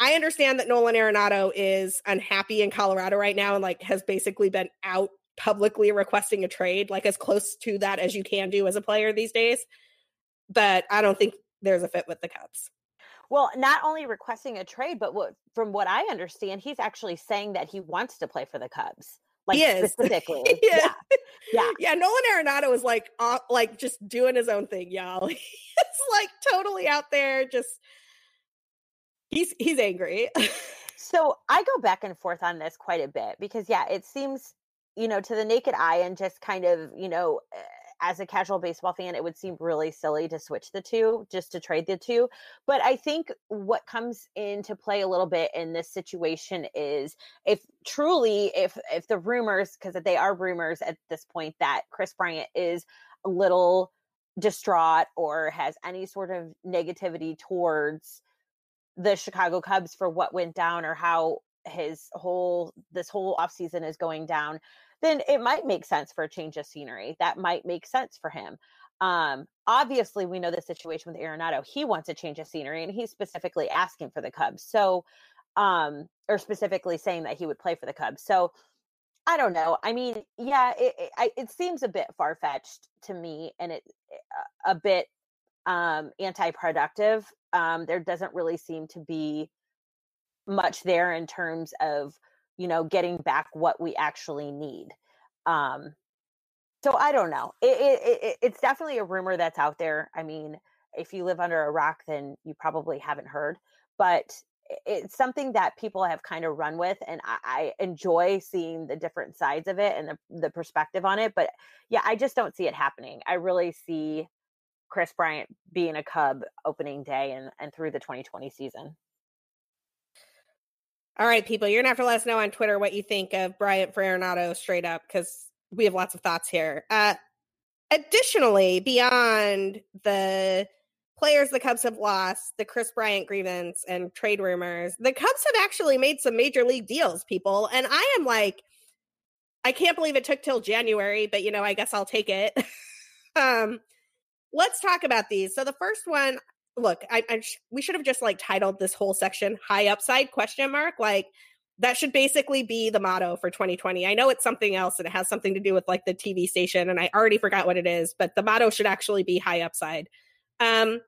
I understand that Nolan Arenado is unhappy in Colorado right now and like has basically been out publicly requesting a trade, like as close to that as you can do as a player these days. But I don't think there's a fit with the Cubs. Well, not only requesting a trade, but what from what I understand, he's actually saying that he wants to play for the Cubs. Like he is. specifically. yeah. Yeah. Yeah. Nolan Arenado is like, uh, like just doing his own thing, y'all. He's like totally out there. Just he's he's angry. So I go back and forth on this quite a bit because, yeah, it seems, you know, to the naked eye and just kind of, you know, eh, as a casual baseball fan, it would seem really silly to switch the two, just to trade the two. But I think what comes into play a little bit in this situation is if truly, if if the rumors, because they are rumors at this point, that Kris Bryant is a little distraught or has any sort of negativity towards the Chicago Cubs for what went down or how his whole this whole offseason is going down then it might make sense for a change of scenery. That might make sense for him. Um, obviously, we know the situation with Arenado. He wants a change of scenery, and he's specifically asking for the Cubs. So, um, or specifically saying that he would play for the Cubs. So, I don't know. I mean, yeah, it it, it seems a bit far fetched to me, and it a bit um, anti-productive. Um, there doesn't really seem to be much there in terms of you know getting back what we actually need um so i don't know it, it, it, it's definitely a rumor that's out there i mean if you live under a rock then you probably haven't heard but it's something that people have kind of run with and I, I, enjoy seeing the different sides of it and the, the perspective on it but yeah i just don't see it happening i really see kris bryant being a cub opening day and, and through the 2020 season all right, people, you're gonna have to let us know on Twitter what you think of Bryant for Arenado straight up because we have lots of thoughts here. Uh, additionally, beyond the players the Cubs have lost, the Kris Bryant grievance and trade rumors, the Cubs have actually made some major league deals, people. And I am like, I can't believe it took till January, but you know, I guess I'll take it. um, let's talk about these. So the first one, look, I, I sh- we should have just like titled this whole section "High Upside?" question mark. Like that should basically be the motto for 2020. I know it's something else and it has something to do with like the TV station, and I already forgot what it is, but the motto should actually be "High Upside." Um,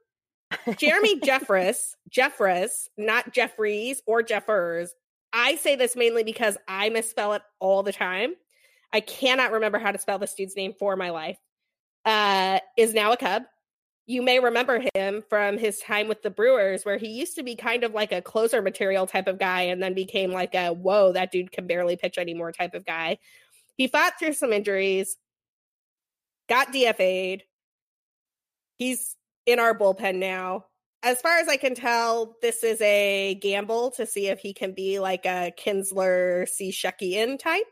Jeremy Jeffress, Jeffress, not Jeffries or Jeffers. I say this mainly because I misspell it all the time. I cannot remember how to spell this dude's name for my life. Uh, is now a Cub you may remember him from his time with the Brewers, where he used to be kind of like a closer material type of guy and then became like a whoa, that dude can barely pitch anymore type of guy. He fought through some injuries, got DFA'd. He's in our bullpen now. As far as I can tell, this is a gamble to see if he can be like a Kintzler, C. Shecky type.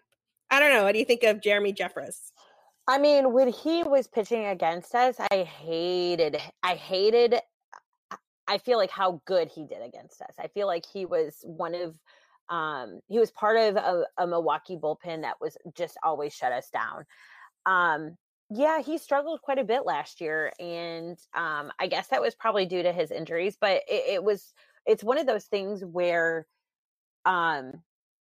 I don't know. What do you think of Jeremy Jeffress? I mean, when he was pitching against us, I hated, I hated, I feel like how good he did against us. I feel like he was one of, um, he was part of a, a Milwaukee bullpen that was just always shut us down. Um, yeah, he struggled quite a bit last year, and um, I guess that was probably due to his injuries. But it, it was, it's one of those things where, um,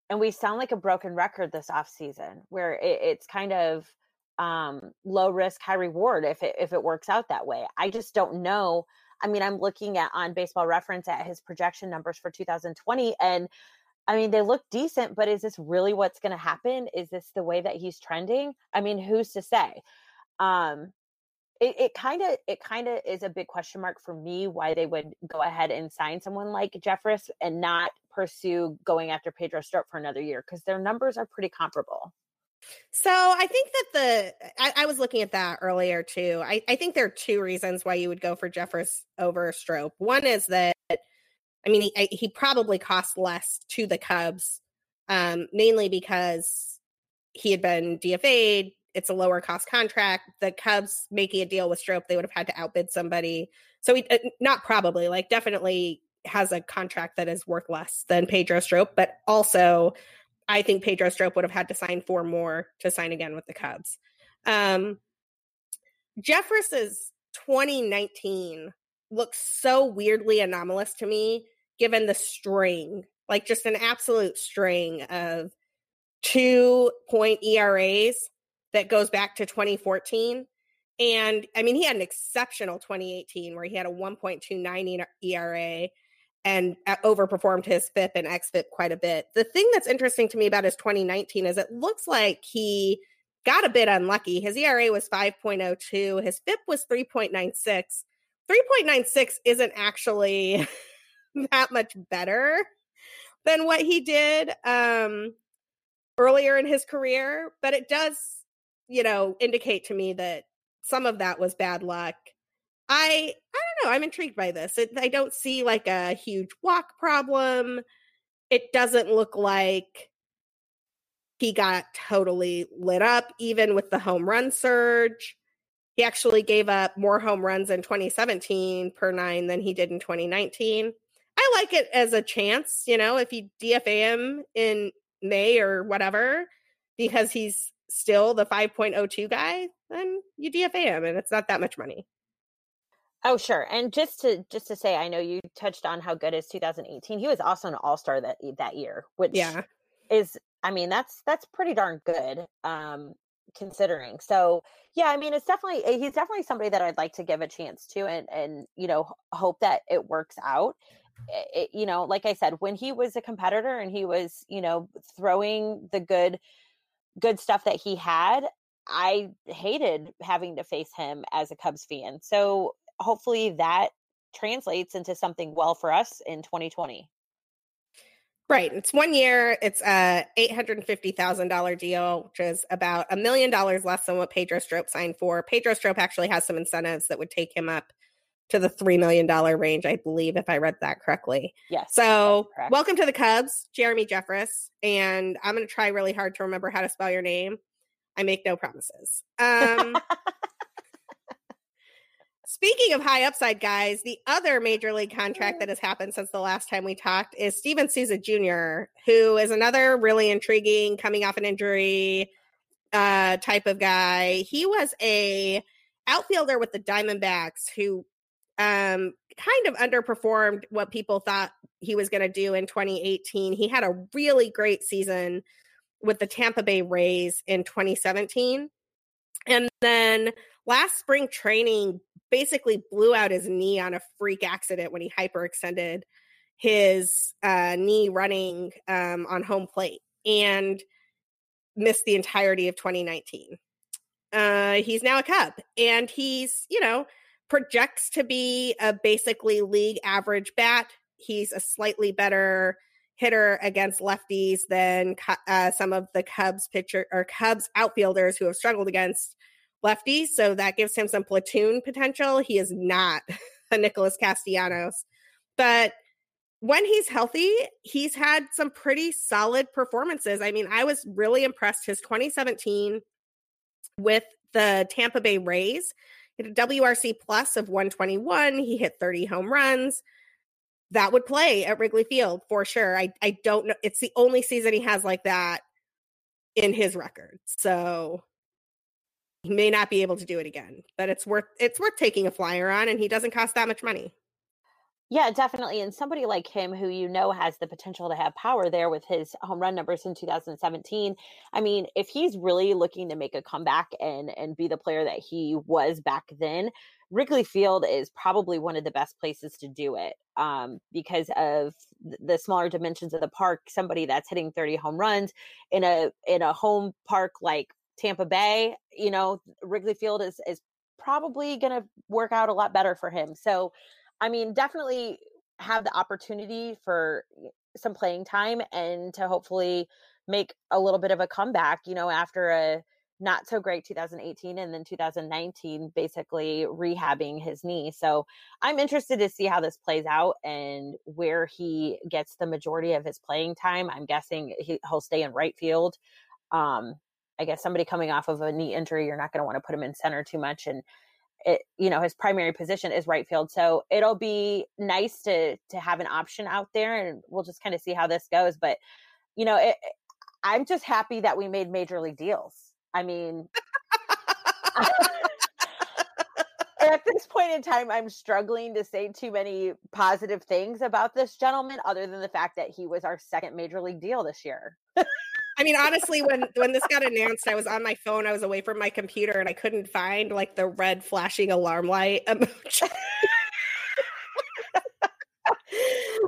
and we sound like a broken record this off season, where it, it's kind of um, low risk, high reward if it if it works out that way. I just don't know. I mean, I'm looking at on Baseball Reference at his projection numbers for 2020, and I mean, they look decent, but is this really what's going to happen? Is this the way that he's trending? I mean, who's to say? Um, it kind of it kind of is a big question mark for me why they would go ahead and sign someone like Jeffress and not pursue going after Pedro Strop for another year because their numbers are pretty comparable. So I think that the I, I, was looking at that earlier too. I, I think there are two reasons why you would go for Jeffress over Strop. One is that I mean he he probably cost less to the Cubs, um, mainly because he had been DFA'd. It's a lower cost contract. The Cubs making a deal with Strop, they would have had to outbid somebody. So he uh, not probably like definitely has a contract that is worth less than Pedro Strop, but also I think Pedro Strop would have had to sign four more to sign again with the Cubs. Um, Jeffress's 2019 looks so weirdly anomalous to me, given the string, like just an absolute string of two point ERAs that goes back to 2014. And I mean, he had an exceptional 2018 where he had a 1.29 ERA and uh, overperformed his FIP and XFIP quite a bit. The thing that's interesting to me about his 2019 is it looks like he got a bit unlucky. His ERA was 5.02, his FIP was 3.96. 3.96 isn't actually that much better than what he did um, earlier in his career, but it does, you know, indicate to me that some of that was bad luck. I I don't know. I'm intrigued by this. It, I don't see like a huge walk problem. It doesn't look like he got totally lit up, even with the home run surge. He actually gave up more home runs in 2017 per nine than he did in 2019. I like it as a chance, you know, if you DFA him in May or whatever, because he's still the 5.02 guy, then you DFA him and it's not that much money. Oh, sure. And just to just to say, I know you touched on how good is 2018. He was also an All Star that that year, which yeah is, I mean, that's that's pretty darn good, um, considering. So yeah, I mean, it's definitely eh, he's definitely somebody that I'd like to give a chance to, and and you know hope that it works out. It, eh, eh, you know, like I said, when he was a competitor and he was, you know, throwing the good good stuff that he had, I hated having to face him as a Cubs fan. So hopefully that translates into something well for us in 2020. Right. It's one year. It's a $850,000 deal, which is about a million dollars less than what Pedro Strop signed for. Pedro Strop actually has some incentives that would take him up to the $3 million range, I believe, if I read that correctly. Yes. So, welcome to the Cubs, Jeremy Jeffress. And I'm going to try really hard to remember how to spell your name. I make no promises. Um, Speaking of high upside guys, the other major league contract that has happened since the last time we talked is Steven Souza Jr., who is another really intriguing coming off an injury uh, type of guy. He was a outfielder with the Diamondbacks who um, kind of underperformed what people thought he was going to do in 2018. He had a really great season with the Tampa Bay Rays in 2017. And then last spring training basically blew out his knee on a freak accident when he hyperextended his uh, knee running um, on home plate and missed the entirety of 2019. Uh, he's now a Cub and he's, you know, projects to be a basically league average bat. He's a slightly better hitter against lefties than uh, some of the Cubs pitcher or Cubs outfielders who have struggled against lefty, so that gives him some platoon potential. He is not a Nicholas Castellanos, but when he's healthy, he's had some pretty solid performances. I mean, I was really impressed his 2017 with the Tampa Bay Rays. He had a WRC plus of 121. He hit 30 home runs. That would play at Wrigley Field for sure. I, I don't know. It's the only season he has like that in his record. So he may not be able to do it again, but it's worth it's worth taking a flyer on, and he doesn't cost that much money. Yeah, definitely. And somebody like him who you know has the potential to have power there with his home run numbers in 2017. I mean, if he's really looking to make a comeback and and be the player that he was back then, Wrigley Field is probably one of the best places to do it um, because of the smaller dimensions of the park. Somebody that's hitting 30 home runs in a in a home park like Tampa Bay, you know, Wrigley Field is is probably going to work out a lot better for him. So, I mean, definitely have the opportunity for some playing time and to hopefully make a little bit of a comeback, you know, after a not so great 2018 and then 2019 basically rehabbing his knee. So, I'm interested to see how this plays out and where he gets the majority of his playing time. I'm guessing he, will stay in right field. Um, I guess somebody coming off of a knee injury, you're not going to want to put him in center too much. And it, you know, his primary position is right field. So it'll be nice to to have an option out there, and we'll just kind of see how this goes. But you know, it, I'm just happy that we made major league deals. I mean. at this point in time, I'm struggling to say too many positive things about this gentleman, other than the fact that he was our second major league deal this year. I mean, honestly, when when this got announced, I was on my phone. I was away from my computer, and I couldn't find like the red flashing alarm light emoji.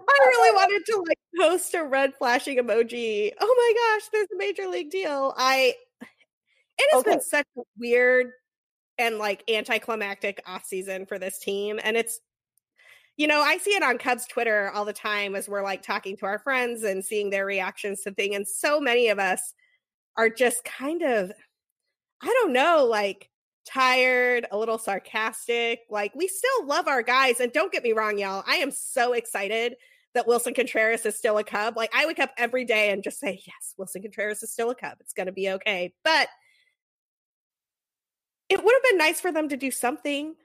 I really wanted to like post a red flashing emoji. Oh my gosh, there's a major league deal. I it has okay. been such a weird and like anticlimactic off season for this team. And it's you know, I see it on Cubs Twitter all the time as we're like talking to our friends and seeing their reactions to things. And so many of us are just kind of, I don't know, like tired, a little sarcastic. Like we still love our guys. And don't get me wrong, y'all. I am so excited that Willson Contreras is still a Cub. Like I wake up every day and just say, yes, Willson Contreras is still a Cub. It's going to be okay. But it would have been nice for them to do something.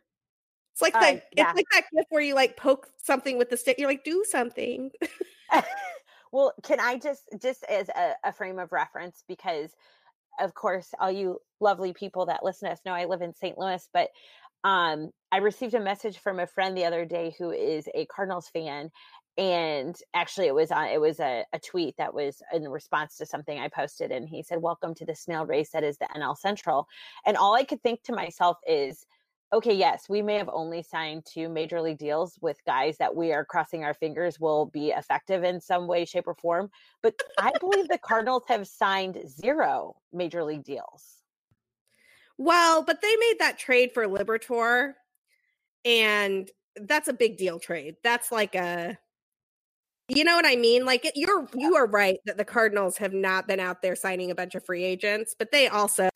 It's like uh, that. Yeah. It's like that gift where you like poke something with the stick. You're like, do something. well, can I just just as a, a frame of reference because of course, all you lovely people that listen to us know I live in St. Louis, but um, I received a message from a friend the other day who is a Cardinals fan. And actually, it was on. It was a, a tweet that was in response to something I posted, and he said, "Welcome to the snail race that is the NL Central." And all I could think to myself is, okay, yes, we may have only signed two major league deals with guys that we are crossing our fingers will be effective in some way, shape, or form. But I believe the Cardinals have signed zero major league deals. Well, but they made that trade for Liberatore, and that's a big deal trade. That's like a you know what I mean? Like you're you are right that the Cardinals have not been out there signing a bunch of free agents, but they also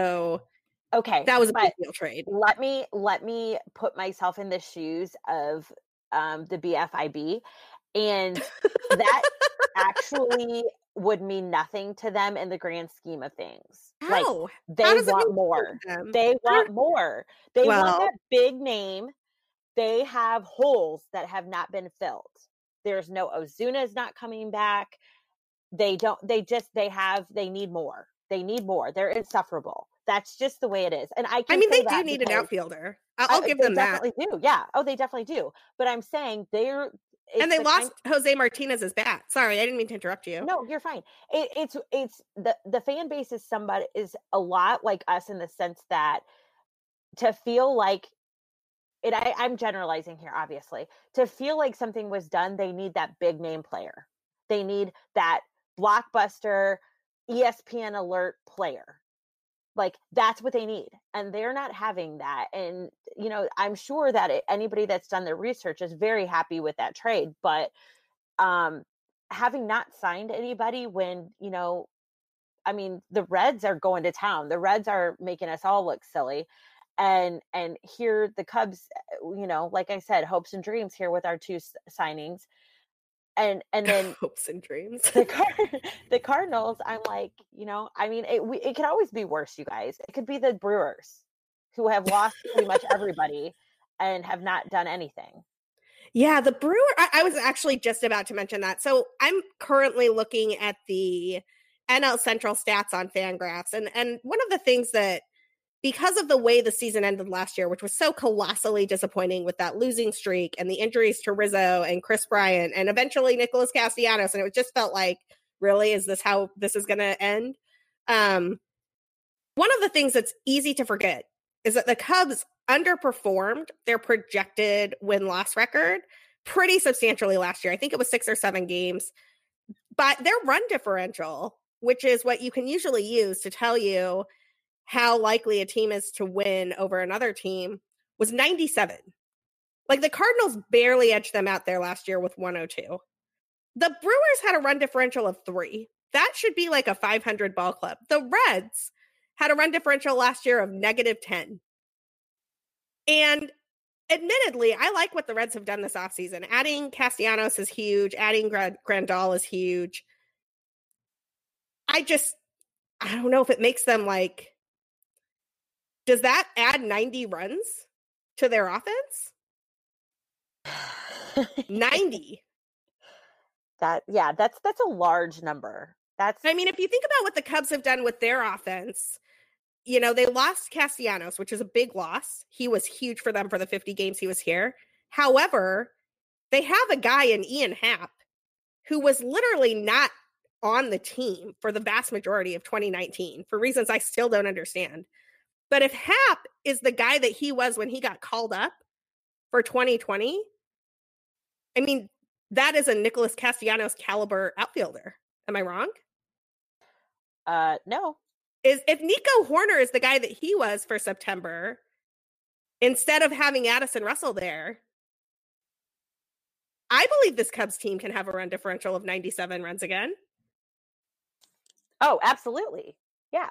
Okay. That was a big deal trade. Let me let me put myself in the shoes of um, the BFIB. And that actually would mean nothing to them in the grand scheme of things. How? Like they How want more. They want more. They well, want that big name. They have holes that have not been filled. There's no Ozuna is not coming back. They don't. They just. They have. They need more. They need more. They're insufferable. That's just the way it is. And I I mean they do need an outfielder. I'll, I'll give them that. Definitely do. Yeah. Oh, they definitely do. But I'm saying they're and they the lost kind... Jose Martinez's bat. Sorry, I didn't mean to interrupt you. No, you're fine. It, it's it's the the fan base is somebody is a lot like us in the sense that to feel like it. I, I'm generalizing here, obviously. To feel like something was done, they need that big name player. They need that blockbuster ESPN alert player. Like that's what they need and they're not having that and you know i'm sure that it, anybody that's done their research is very happy with that trade but um having not signed anybody when you know i mean the reds are going to town the reds are making us all look silly and and here the cubs uh, you know like i said hopes and dreams here with our two signings and and then hopes and dreams. the, Car- the Cardinals, I'm like, you know, I mean, it we, it could always be worse, you guys. It could be the Brewers, who have lost pretty much everybody and have not done anything. Yeah, the Brewer. I, I, was actually just about to mention that. So I'm currently looking at the NL Central stats on Fangraphs, and and one of the things that because of the way the season ended last year, which was so colossally disappointing with that losing streak and the injuries to Rizzo and Kris Bryant and eventually Nicholas Castellanos, and it just felt like, really, is this how this is going to end? Um, one of the things that's easy to forget is that the Cubs underperformed their projected win loss record pretty substantially last year. I think it was six or seven games, but their run differential, which is what you can usually use to tell you how likely a team is to win over another team was 97. Like the Cardinals barely edged them out there last year with 102. The Brewers had a run differential of three. That should be like a 500 ball club. The Reds had a run differential last year of negative 10. And admittedly, I like what the Reds have done this offseason. Adding Castellanos is huge, adding Grandal is huge. I just, I don't know if it makes them like does that add 90 runs to their offense? 90. That yeah, that's that's a large number. That's I mean, if you think about what the Cubs have done with their offense, you know, they lost Castellanos, which is a big loss. He was huge for them for the 50 games he was here. However, they have a guy in Ian Happ who was literally not on the team for the vast majority of 2019 for reasons I still don't understand. But if Happ is the guy that he was when he got called up for 2020, I mean, that is a Nicholas Castellanos caliber outfielder. Am I wrong? Uh, no. Is if Nico Hoerner is the guy that he was for September, instead of having Addison Russell there, I believe this Cubs team can have a run differential of 97 runs again. Oh, absolutely. Yeah.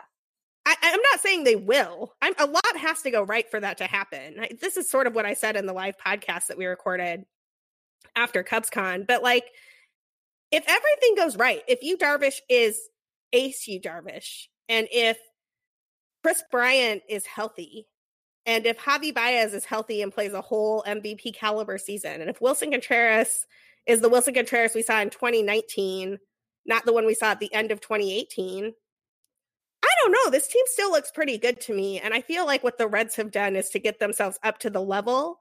I, am not saying they will. I'm, a lot has to go right for that to happen. I, this is sort of what I said in the live podcast that we recorded after CubsCon. But like, if everything goes right, if Yu Darvish is ace Yu Darvish, and if Kris Bryant is healthy, and if Javi Baez is healthy and plays a whole MVP caliber season, and if Willson Contreras is the Willson Contreras we saw in 2019, not the one we saw at the end of 2018, I don't know. This team still looks pretty good to me. And I feel like what the Reds have done is to get themselves up to the level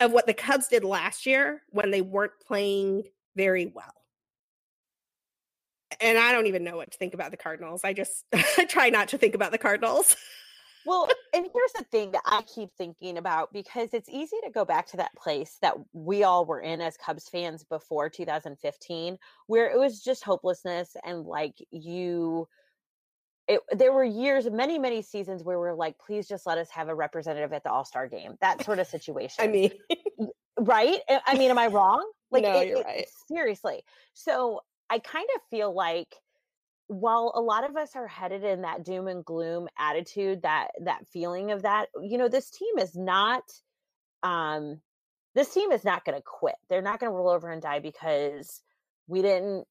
of what the Cubs did last year when they weren't playing very well. And I don't even know what to think about the Cardinals. I just I try not to think about the Cardinals. well, and here's the thing that I keep thinking about because it's easy to go back to that place that we all were in as Cubs fans before 2015, where it was just hopelessness and like you it, there were years, many, many seasons where we are like, please just let us have a representative at the All Star game. That sort of situation. I mean, right? I mean, am I wrong? Like, no, it, you're right. Seriously. So I kind of feel like while a lot of us are headed in that doom and gloom attitude, that that feeling of that, you know, this team is not. Um, this team is not going to quit. They're not going to roll over and die because we didn't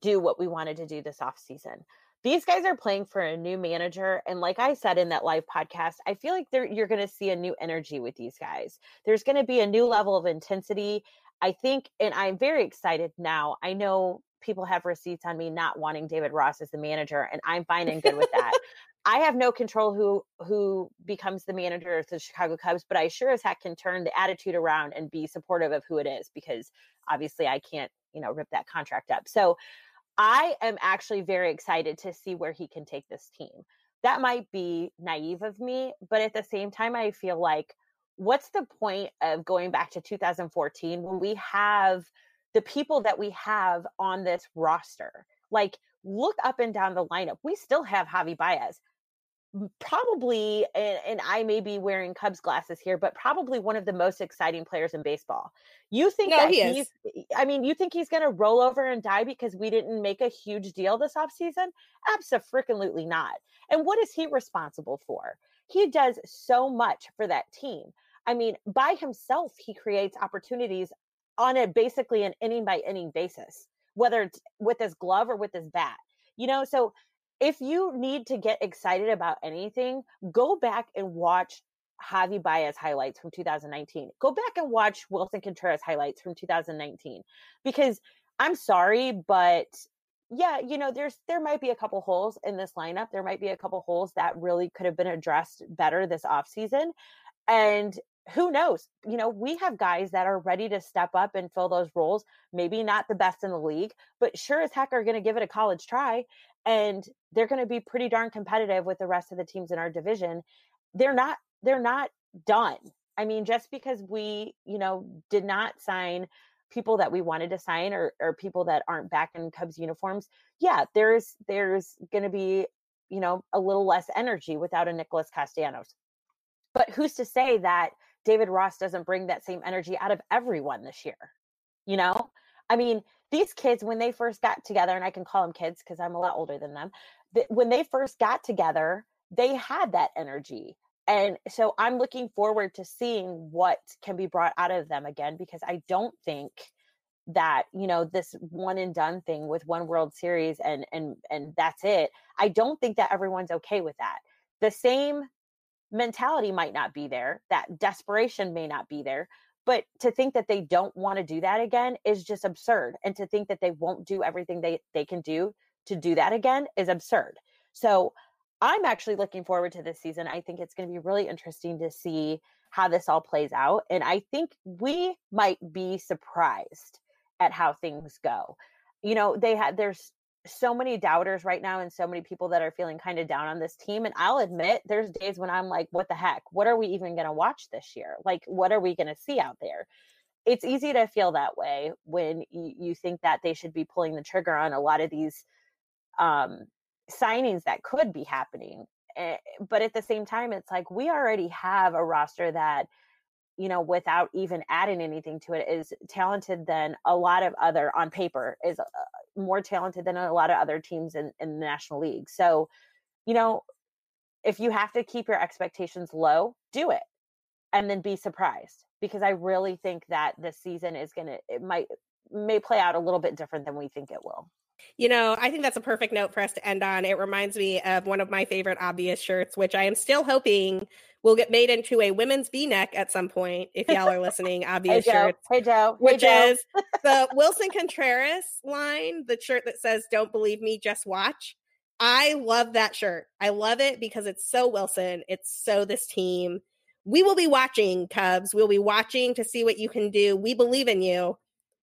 do what we wanted to do this off season these guys are playing for a new manager and like i said in that live podcast i feel like you're going to see a new energy with these guys. There's going to be a new level of intensity i think and i'm very excited now. I know people have receipts on me not wanting david ross as the manager and i'm fine and good with that. I have no control who who becomes the manager of the chicago cubs but i sure as heck can turn the attitude around and be supportive of who it is because obviously i can't you know rip that contract up. So I am actually very excited to see where he can take this team. That might be naive of me, but at the same time, I feel like what's the point of going back to 2014 when we have the people that we have on this roster? Like, look up and down the lineup. We still have Javi Baez probably and, and, i may be wearing cubs glasses here but probably one of the most exciting players in baseball. You think no, that he he's is. i mean you think he's going to roll over and die because we didn't make a huge deal this offseason? Absolutely not. And what is he responsible for? He does so much for that team. I mean by himself he creates opportunities on a basically an inning by inning basis whether it's with his glove or with his bat you know? So if you need to get excited about anything, go back and watch Javi Baez highlights from 2019. Go back and watch Willson Contreras highlights from 2019 because I'm sorry, but yeah, you know, there's there might be a couple holes in this lineup. There might be a couple holes that really could have been addressed better this offseason. And who knows? You know, we have guys that are ready to step up and fill those roles. Maybe not the best in the league, but sure as heck are going to give it a college try and they're going to be pretty darn competitive with the rest of the teams in our division. They're not they're not done. I mean just because we you know did not sign people that we wanted to sign or, or people that aren't back in cubs uniforms yeah there's there's going to be you know a little less energy without a nicholas castellanos. But who's to say that david ross doesn't bring that same energy out of everyone this year you know? I mean these kids when they first got together and i can call them kids because i'm a lot older than them when they first got together they had that energy and so i'm looking forward to seeing what can be brought out of them again because i don't think that you know this one and done thing with one world series and and and that's it i don't think that everyone's okay with that the same mentality might not be there that desperation may not be there but to think that they don't want to do that again is just absurd. And to think that they won't do everything they, they can do to do that again is absurd. So I'm actually looking forward to this season. I think it's going to be really interesting to see how this all plays out. And I think we might be surprised at how things go. You know, they had there's so many doubters right now and so many people that are feeling kind of down on this team. And I'll admit there's days when I'm like, what the heck? What are we even going to watch this year? Like, what are we going to see out there? it's easy to feel that way when you, think that they should be pulling the trigger on a lot of these um, signings that could be happening. Eh, but at the same time, it's like we already have a roster that, you know, without even adding anything to it, is talented than a lot of other on paper is uh, more talented than a lot of other teams in, in the National League. So, you know, if you have to keep your expectations low, do it and then be surprised because I really think that this season is going to, it might, may play out a little bit different than we think it will. You know, I think that's a perfect note for us to end on. It reminds me of one of my favorite obvious shirts, which I am still hoping will get made into a women's V-neck at some point. If y'all are listening, obvious hey, shirts. Hey Joe, which Joe. is the Willson Contreras line, the shirt that says "Don't believe me, just watch." I love that shirt. I love it because it's so Willson. It's so this team. We will be watching Cubs. We'll be watching to see what you can do. We believe in you.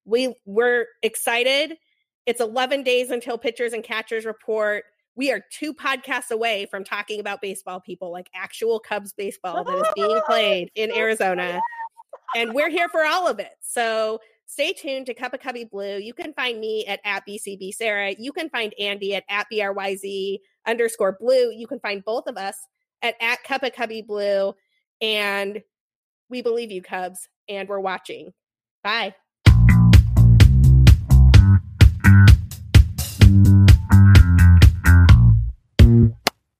We we're excited it's 11 days until pitchers and catchers report. We are two podcasts away from talking about baseball, people, like actual Cubs baseball that is being played in Arizona. And we're here for all of it. So stay tuned to Cup of Cubby Blue. You can find me at, at BCB Sara. You can find Andi at, at BRYZ underscore blue. You can find both of us at, at Cup of Cubby Blue. And we believe you, Cubs, and we're watching. Bye.